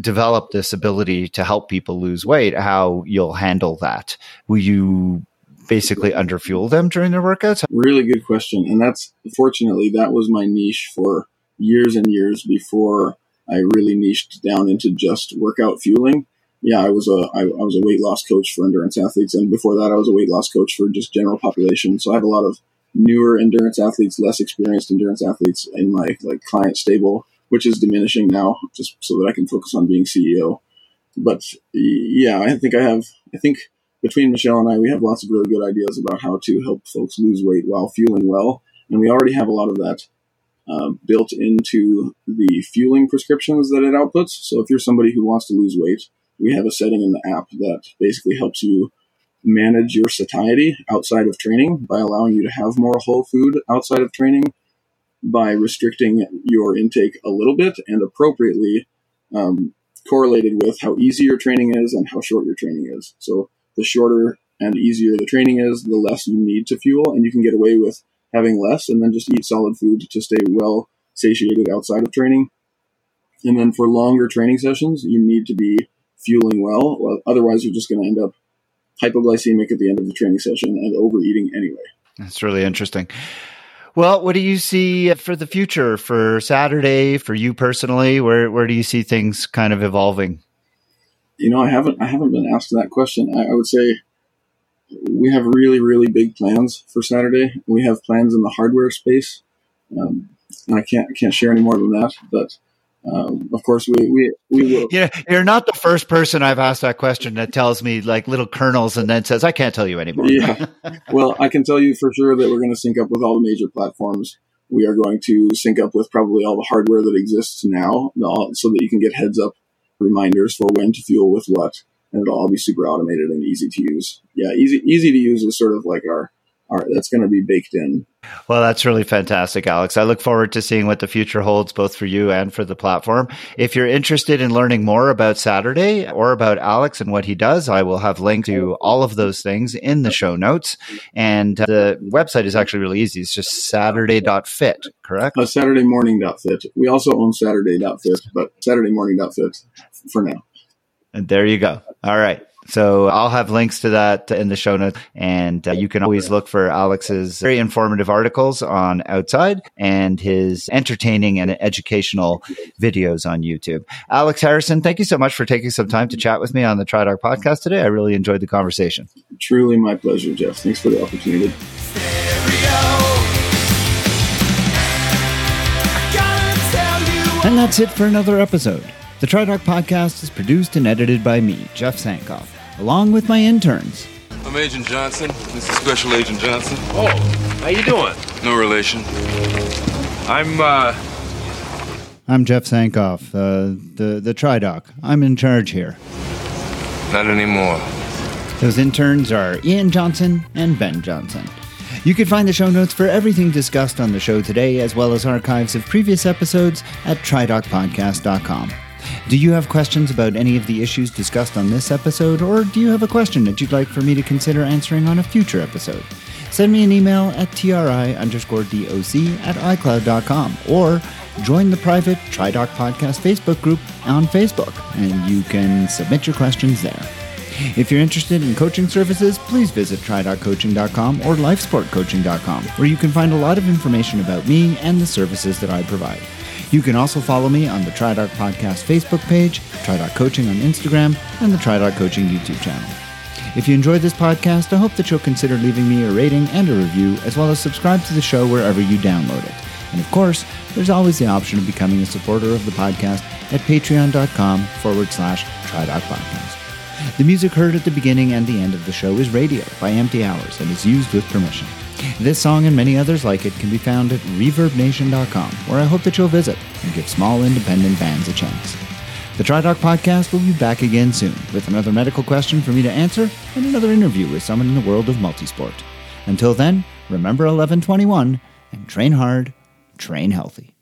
develop this ability to help people lose weight, how you'll handle that. Will you basically underfuel them during their workouts? Really good question. And that's fortunately that was my niche for years and years before I really niched down into just workout fueling. Yeah, I was a I, I was a weight loss coach for endurance athletes, and before that, I was a weight loss coach for just general population. So I have a lot of newer endurance athletes, less experienced endurance athletes in my like client stable, which is diminishing now, just so that I can focus on being CEO. But yeah, I think I have. I think between Michelle and I, we have lots of really good ideas about how to help folks lose weight while fueling well. And we already have a lot of that uh, built into the fueling prescriptions that it outputs. So if you're somebody who wants to lose weight, we have a setting in the app that basically helps you manage your satiety outside of training by allowing you to have more whole food outside of training by restricting your intake a little bit and appropriately um, correlated with how easy your training is and how short your training is. So the shorter and easier the training is, the less you need to fuel, and you can get away with having less and then just eat solid food to stay well satiated outside of training. And then for longer training sessions, you need to be fueling well, otherwise, you're just going to end up hypoglycemic at the end of the training session and overeating anyway. That's really interesting. Well, what do you see for the future for Saturday for you personally? Where where do you see things kind of evolving? You know, I haven't I haven't been asked that question. I, I would say we have really really big plans for Saturday. We have plans in the hardware space, um, and I can't can't share any more than that. But um, of course, we, we, we will. Yeah, you're not the first person I've asked that question that tells me like little kernels and then says, I can't tell you anymore. yeah. Well, I can tell you for sure that we're going to sync up with all the major platforms. We are going to sync up with probably all the hardware that exists now so that you can get heads up reminders for when to fuel with what. And it'll all be super automated and easy to use. Yeah, easy, easy to use is sort of like our, our that's going to be baked in well, that's really fantastic, Alex. I look forward to seeing what the future holds both for you and for the platform. If you're interested in learning more about Saturday or about Alex and what he does, I will have links to all of those things in the show notes. And the website is actually really easy. It's just saturday.fit, correct? Uh, saturdaymorning.fit. We also own saturday.fit, but saturdaymorning.fit for now. And there you go. All right. So I'll have links to that in the show notes. And uh, you can always look for Alex's very informative articles on Outside and his entertaining and educational videos on YouTube. Alex Harrison, thank you so much for taking some time to chat with me on the TriDoc podcast today. I really enjoyed the conversation. Truly my pleasure, Jeff. Thanks for the opportunity. And that's it for another episode. The TriDoc podcast is produced and edited by me, Jeff Sankoff along with my interns. I'm Agent Johnson. This is Special Agent Johnson. Oh, how you doing? No relation. I'm, uh... I'm Jeff Sankoff, uh, the, the TriDoc. I'm in charge here. Not anymore. Those interns are Ian Johnson and Ben Johnson. You can find the show notes for everything discussed on the show today, as well as archives of previous episodes at tridocpodcast.com. Do you have questions about any of the issues discussed on this episode, or do you have a question that you'd like for me to consider answering on a future episode? Send me an email at tri underscore doc at icloud.com or join the private TriDoc Podcast Facebook group on Facebook, and you can submit your questions there. If you're interested in coaching services, please visit tridoccoaching.com or lifesportcoaching.com, where you can find a lot of information about me and the services that I provide. You can also follow me on the TriDoc Podcast Facebook page, TriDoc Coaching on Instagram, and the TriDoc Coaching YouTube channel. If you enjoyed this podcast, I hope that you'll consider leaving me a rating and a review, as well as subscribe to the show wherever you download it. And of course, there's always the option of becoming a supporter of the podcast at patreon.com forward slash Podcast. The music heard at the beginning and the end of the show is Radio by Empty Hours and is used with permission. This song and many others like it can be found at ReverbNation.com, where I hope that you'll visit and give small independent bands a chance. The TriDoc podcast will be back again soon with another medical question for me to answer and another interview with someone in the world of multisport. Until then, remember 1121 and train hard, train healthy.